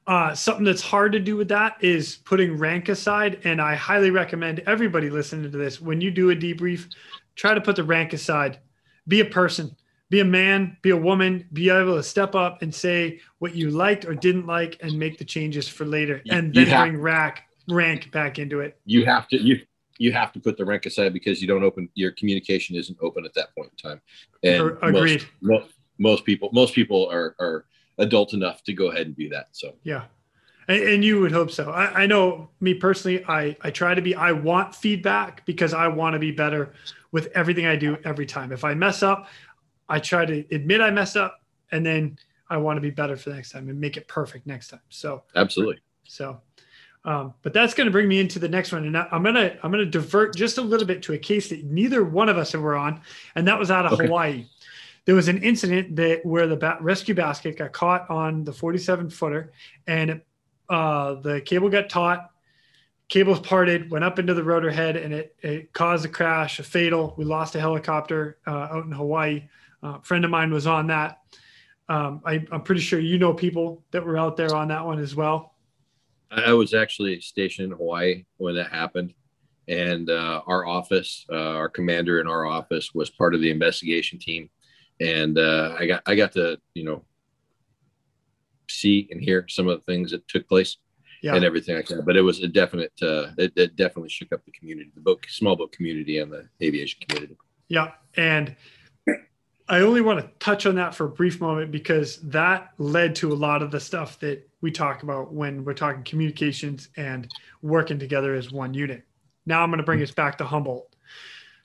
Uh, something that's hard to do with that is putting rank aside. And I highly recommend everybody listening to this when you do a debrief, try to put the rank aside. Be a person, be a man, be a woman, be able to step up and say what you liked or didn't like and make the changes for later. You- and then have- bring rank, rank back into it. You have to you you have to put the rank aside because you don't open your communication isn't open at that point in time. And Or- agreed. Most, most most people most people are are adult enough to go ahead and do that. So Yeah. And, and you would hope so. I, I know me personally, I, I try to be, I want feedback because I want to be better with everything I do every time. If I mess up, I try to admit I messed up and then I want to be better for the next time and make it perfect next time. So Absolutely. so, um, but that's going to bring me into the next one, and I- I'm gonna I'm gonna divert just a little bit to a case that neither one of us were on, and that was out of Okay. Hawaii. There was an incident that where the ba- rescue basket got caught on the 47 footer, and it, uh, the cable got taut. Cables parted, went up into the rotor head, and it, it caused a crash, a fatal. We lost a helicopter uh, out in Hawaii. Uh, a friend of mine was on that. Um, I, I'm pretty sure you know people that were out there on that one as well. I I was actually stationed in Hawaii when that happened, and uh, our office, uh, our commander in our office, was part of the investigation team, and uh, I got I got to you know see and hear some of the things that took place Yeah. and everything like that. But it was a definite, uh, it, it definitely shook up the community, the boat, small boat community, and the aviation community. Yeah. And I only want to touch on that for a brief moment because that led to a lot of the stuff that we talk about when we're talking communications and working together as one unit. Now I'm going to bring us back to Humboldt.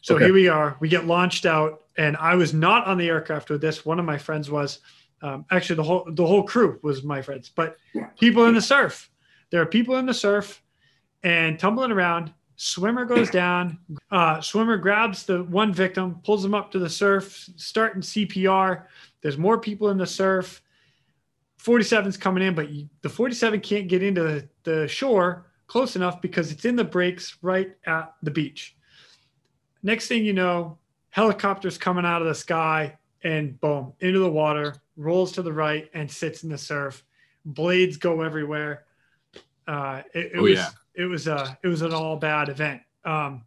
So Okay. here we are. We get launched out, and I was not on the aircraft with this. One of my friends was. Um, actually, the whole the whole crew was my friends, but people in the surf. There are people in the surf and tumbling around. Swimmer goes down. Uh, swimmer grabs the one victim, pulls him up to the surf, starting CPR. There's more people in the surf. 47's coming in, but you, the 47 can't get into the, the shore close enough because it's in the breaks right at the beach. Next thing you know, helicopters coming out of the sky and boom, into the water, rolls to the right and sits in the surf. Blades go everywhere. Uh, it, it Oh, was yeah. It was uh it was an all bad event. Um,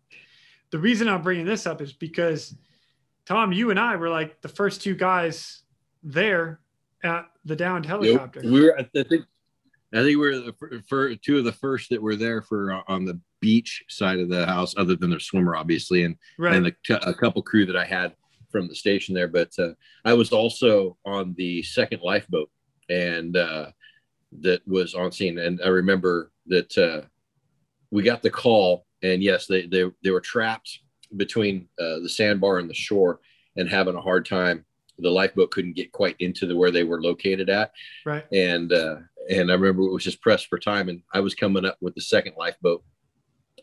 the reason I'm bringing this up is because Tom, you and I were like the first two guys there at the downed helicopter. We were, I think, I think we were the fir- two of the first that were there for uh, on the beach side of the house, other than the swimmer, obviously, and right. and the, a couple crew that I had from the station there. But uh, I was also on the second lifeboat, and uh, that was on scene. And I remember that uh, we got the call, and yes, they they they were trapped between uh, the sandbar and the shore, and having a hard time. The lifeboat couldn't get quite into the where they were located at, right. and uh, and I remember it was just pressed for time, and I was coming up with the second lifeboat,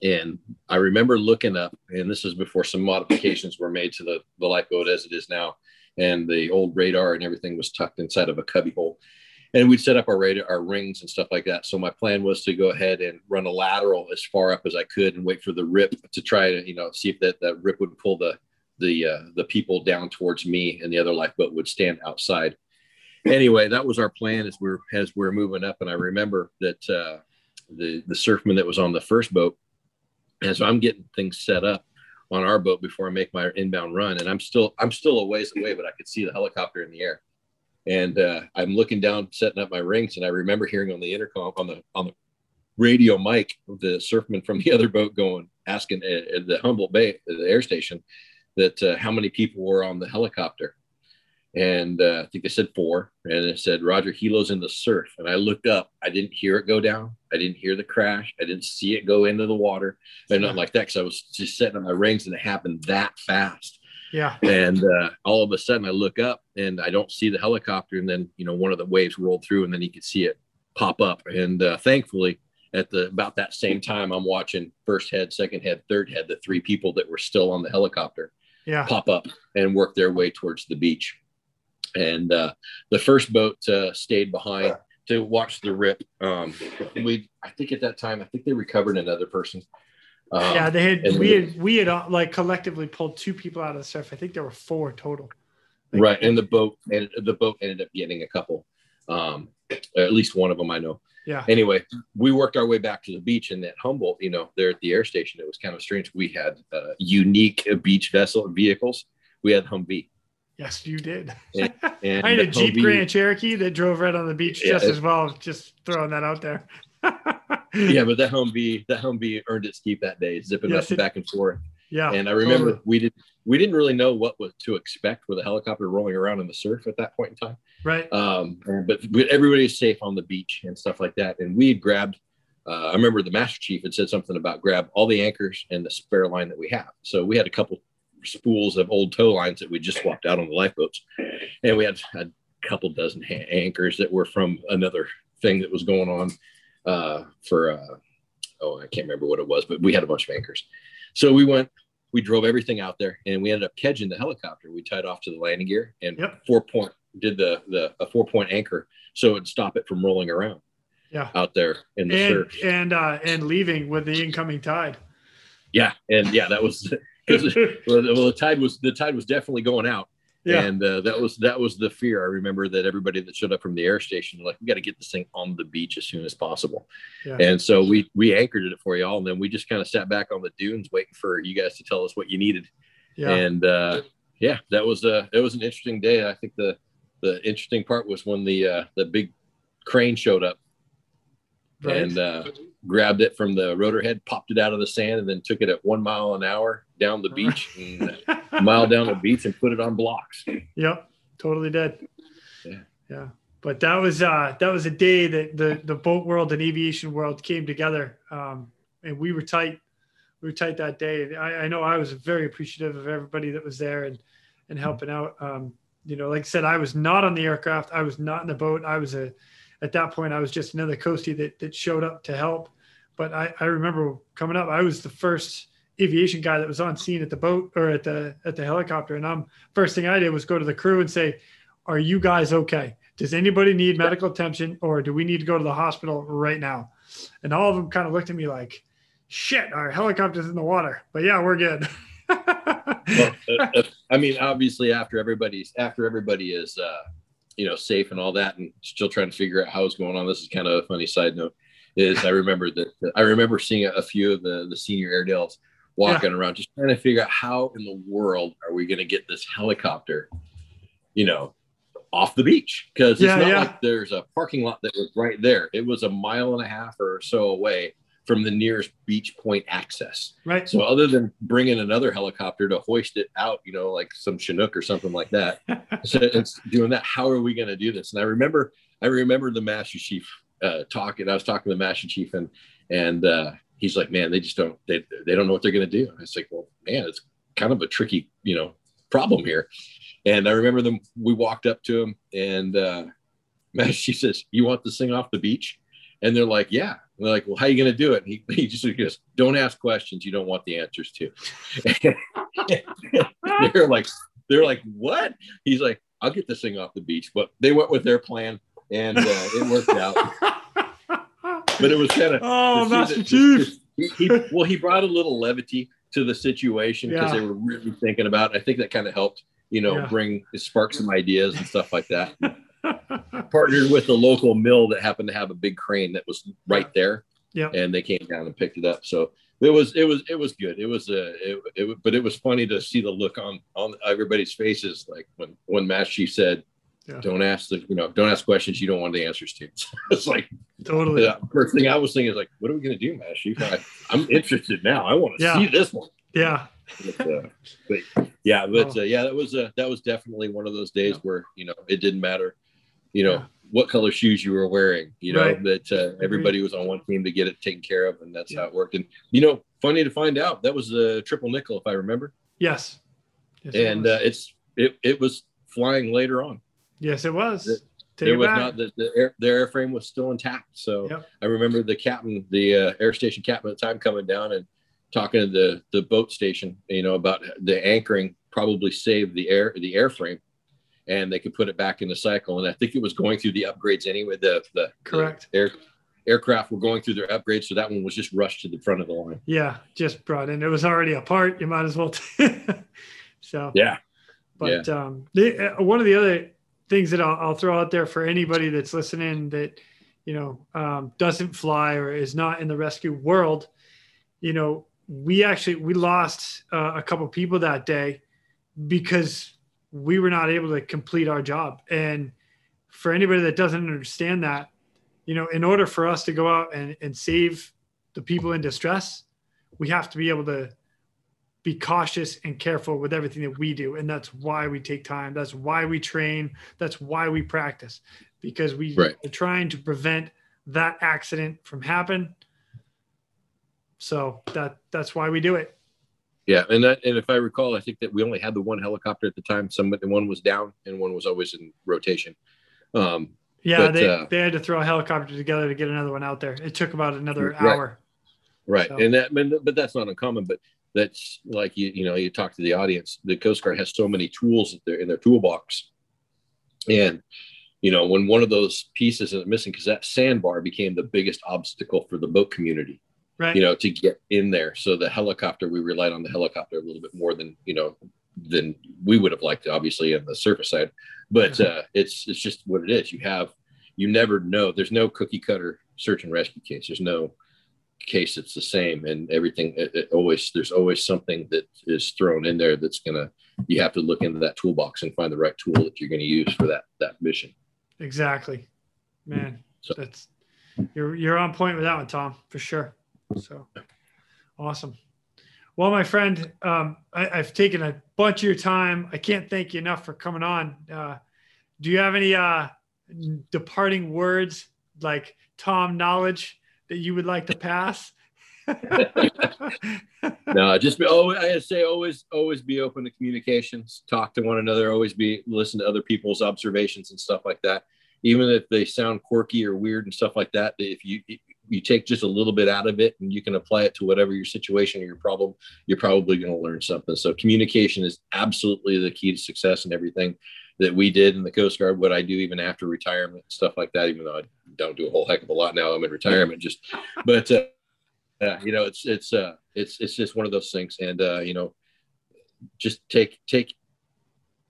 and I remember looking up, and this is before some modifications were made to the the lifeboat as it is now, and the old radar and everything was tucked inside of a cubby hole, and we'd set up our radar, our rings and stuff like that. So my plan was to go ahead and run a lateral as far up as I could and wait for the rip to try to you know see if that that rip would pull the the uh, the people down towards me, and the other lifeboat would stand outside anyway, that was our plan as we're as we're moving up. And I remember that uh, the the surfman that was on the first boat, and so I'm getting things set up on our boat before I make my inbound run, and I'm still I'm still a ways away, but I could see the helicopter in the air, and uh, I'm looking down, setting up my rings, and I remember hearing on the intercom on the on the radio mic the surfman from the other boat going asking at, at the Humboldt Bay the air station that uh, how many people were on the helicopter. And uh, I think they said four, and it said Roger helo's in the surf. And I looked up, I didn't hear it go down, I didn't hear the crash, I didn't see it go into the water, and nothing like that because I was just setting up my rings, and it happened that fast. Yeah. And uh, all of a sudden, I look up and I don't see the helicopter, and then you know one of the waves rolled through, and then you could see it pop up. And uh, thankfully, at the about that same time, I'm watching first head, second head, third head, the three people that were still on the helicopter Yeah. pop up and work their way towards the beach. And uh, the first boat uh, stayed behind to watch the rip. Um, we, I think at that time, I think they recovered another person. Um, yeah. They had we the- had we had uh, like collectively pulled two people out of the surf. I think there were four total. Like, right. And the boat and the boat ended up getting a couple. Um, at least one of them I know. Yeah. Anyway, we worked our way back to the beach, and that Humboldt, you know, there at the air station, it was kind of strange. We had uh, unique beach vessel vehicles. We had Humvee. Yes, you did. And I had a Jeep Humvee- Grand Cherokee that drove right on the beach Yeah, just as well. Just throwing that out there. Yeah, but that Humvee, that Humvee earned its keep that day, zipping Yes, up it- back and forth. Yeah. And I remember totally. we did we didn't really know what was to expect with a helicopter rolling around in the surf at that point in time. Right. Um, but, but everybody is safe on the beach and stuff like that. And we had grabbed. Uh, I remember the master chief had said something about grab all the anchors and the spare line that we have. So we had a couple spools of old tow lines that we just swapped out on the lifeboats, and we had a couple dozen ha- anchors that were from another thing that was going on uh, for. Uh, oh, I can't remember what it was, but we had a bunch of anchors. So we went, we drove everything out there, and we ended up kedging the helicopter. We tied off to the landing gear and Yep. four point did the the a four point anchor so it'd stop it from rolling around Yeah. out there in the And surf. and uh and leaving with the incoming tide. Yeah, and yeah, that was because well, the tide was the tide was definitely going out, yeah. and uh, that was that was the fear. I remember that everybody that showed up from the air station like we got to get this thing on the beach as soon as possible, Yeah. and so we we anchored it for y'all, and then we just kind of sat back on the dunes waiting for you guys to tell us what you needed. yeah. and uh, yeah, that was uh, it was an interesting day. I think the the interesting part was when the uh, the big crane showed up right. and uh, grabbed it from the rotor head, popped it out of the sand, and then took it at one mile an hour down the beach, and a mile down the beach, and put it on blocks. Yep, totally did. Yeah. Yeah. But that was uh that was a day that the the boat world and aviation world came together. Um and we were tight. We were tight that day. I, I know I was very appreciative of everybody that was there and and helping out. Um, you know, like I said, I was not on the aircraft. I was not in the boat. I was a at that point I was just another coastie that that showed up to help. But I, I remember coming up, I was the first aviation guy that was on scene at the boat or at the at the helicopter. And I'm first thing I did was go to the crew and say, Are you guys okay? Does anybody need medical attention or do we need to go to the hospital right now? And all of them kind of looked at me like, shit, our helicopter's in the water. But yeah, we're good. Well, uh, uh, I mean, obviously, after everybody's after everybody is uh, you know safe and all that, and still trying to figure out how it's going on. This is kind of a funny side note. Is I remember that I remember seeing a, a few of the the senior Airedales walking around, just trying to figure out how in the world are we going to get this helicopter, you know, off the beach because it's Yeah, not yeah. like there's a parking lot that was right there. It was a mile and a half or so away from the nearest beach point access. right. So other than bringing another helicopter to hoist it out, you know, like some Chinook or something like that, so it's doing that. How are we going to do this? And I remember, I remember the Master Chief uh, talking. I was talking to the Master Chief, and and uh, he's like, "Man, they just don't they they don't know what they're to do." I was like, "Well, man, it's kind of a tricky, you know, problem here." And I remember them. We walked up to him, and uh, Chief says, "You want this thing off the beach?" And they're like, "Yeah." And they're like, "Well, how are you to do it?" And he, he just goes, "Don't ask questions you don't want the answers to." they're like, they're like, "What?" He's like, "I'll get this thing off the beach." But they went with their plan, and uh, it worked out. But it was kind of oh, Master Chief. he, he, well, he brought a little levity to the situation because Yeah. they were really thinking about. It. I think that kind of helped, you know, Yeah. bring spark some ideas and stuff like that. Partnered with the local mill that happened to have a big crane that was right there, Yeah. and they came down and picked it up. So it was it was it was good. It was a it, it but it was funny to see the look on on everybody's faces like when when Master Chief said. Yeah. Don't ask the you know. Don't ask questions you don't want the answers to. it's like totally. the first thing I was thinking is like, what are we going to do? Chief? I, I'm interested now. I want to Yeah. see this one. Yeah. But, uh, but yeah, but Oh. uh, yeah, that was uh, that was definitely one of those days Yeah. where you know it didn't matter, you know, Yeah. what color shoes you were wearing. You know Right. that uh, everybody was on one team to get it taken care of, and that's how it worked. And you know, funny to find out that was a triple nickel, if I remember, Yes. Yes, and was. uh, it's it it was flying later on. Yes, it was. Take it it was back. not the, the air, their airframe was still intact. So Yep. I remember the captain, the uh, air station captain at the time coming down and talking to the, the boat station, you know, about the anchoring probably saved the air, the airframe and they could put it back in the cycle. And I think it was going through the upgrades anyway. The, the, Correct. the air, aircraft were going through their upgrades. So that one was just rushed to the front of the line. Yeah, just brought in. It was already apart. You might as well. so Yeah. But um, the, uh, one of the other things that I'll, I'll throw out there for anybody that's listening that you know um, doesn't fly or is not in the rescue world, you know, we actually we lost uh, a couple people that day because we were not able to complete our job. And for anybody that doesn't understand that, you know, in order for us to go out and, and save the people in distress, we have to be able to be cautious and careful with everything that we do. And that's why we take time. That's why we train. That's why we practice because we Right. are trying to prevent that accident from happen. So that that's why we do it. Yeah, and that, and if I recall, I think that we only had the one helicopter at the time. Some one was down, and one was always in rotation. Um, Yeah, But, they, uh, they had to throw a helicopter together to get another one out there. It took about another Right. hour. right, So- and that, but that's not uncommon. But that's like you, you know, you talk to the audience. The Coast Guard has so many tools that they're in their toolbox, and you know, when one of those pieces is missing, because that sandbar became the biggest obstacle for the boat community. Right. you know, to get in there. So the helicopter, we relied on the helicopter a little bit more than you know than we would have liked, obviously, on the surface side. But uh, it's it's just what it is. You have you never know. There's no cookie cutter search and rescue case. There's no case it's the same, and everything. It, it always there's always something that is thrown in there that's gonna. You have to look into that toolbox and find the right tool that you're going to use for that that mission. Exactly. Man, So- that's you're you're on point with that one, Tom, for sure. So awesome. Well, my friend, um, I, I've taken a bunch of your time. I can't thank you enough for coming on. Uh, do you have any uh, departing words like Tom knowledge that you would like to pass? no, just be, oh, I say always, always be open to communications, talk to one another, always be listen to other people's observations and stuff like that. Even if they sound quirky or weird and stuff like that, if you you take just a little bit out of it and you can apply it to whatever your situation or your problem, you're probably going to learn something. So communication is absolutely the key to success and everything that we did in the Coast Guard. What I do even after retirement, stuff like that. Even though I don't do a whole heck of a lot now, I'm in retirement. Just, but. Uh, yeah, you know, it's it's uh it's it's just one of those things, and uh, you know, just take take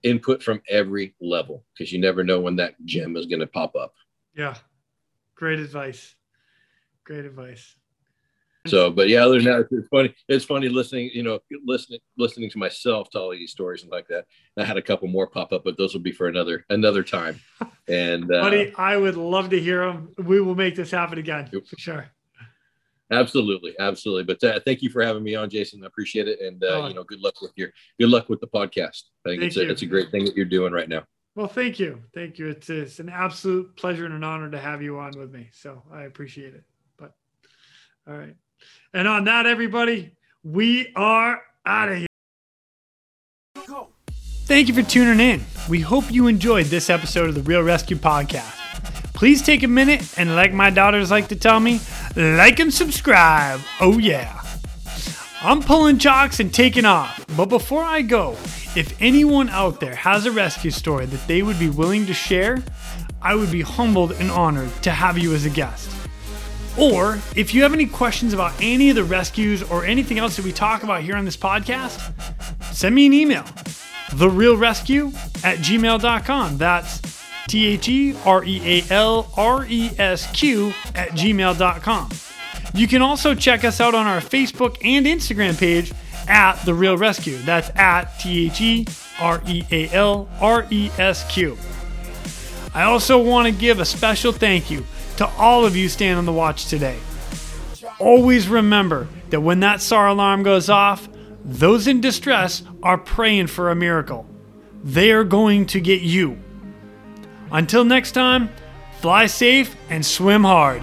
input from every level because you never know when that gem is going to pop up. yeah. Great advice. Great advice. So, but yeah, other than that, it's funny. It's funny listening, you know, listening listening to myself tell all these stories and like that. I had a couple more pop up, but those will be for another another time. And uh, Buddy, I would love to hear them. We will make this happen again for sure. absolutely, absolutely. But uh, thank you for having me on, Jason. I appreciate it, and uh, Oh. you know, good luck with your good luck with the podcast. I think Thank it's a, you. it's a great thing that you're doing right now. Well, thank you. Thank you. It's, it's an absolute pleasure and an honor to have you on with me. So I appreciate it. But all right. And on that, everybody, we are out of here. Thank you for tuning in. We hope you enjoyed this episode of the Real ResQ Podcast. Please take a minute and, like my daughters like to tell me, like and subscribe. Oh, yeah. I'm pulling chocks and taking off. But before I go, if anyone out there has a rescue story that they would be willing to share, I would be humbled and honored to have you as a guest. Or if you have any questions about any of the rescues or anything else that we talk about here on this podcast, send me an email. TheRealResQ at gmail.com. That's T H E R E A L R E S Q at gmail.com. You can also check us out on our Facebook and Instagram page at The Real ResQ. That's at T H E R E A L R E S Q. I also want to give a special thank you to all of you staying on the watch today. Always remember that when that SAR alarm goes off, those in distress are praying for a miracle. They are going to get you. Until next time, fly safe and swim hard.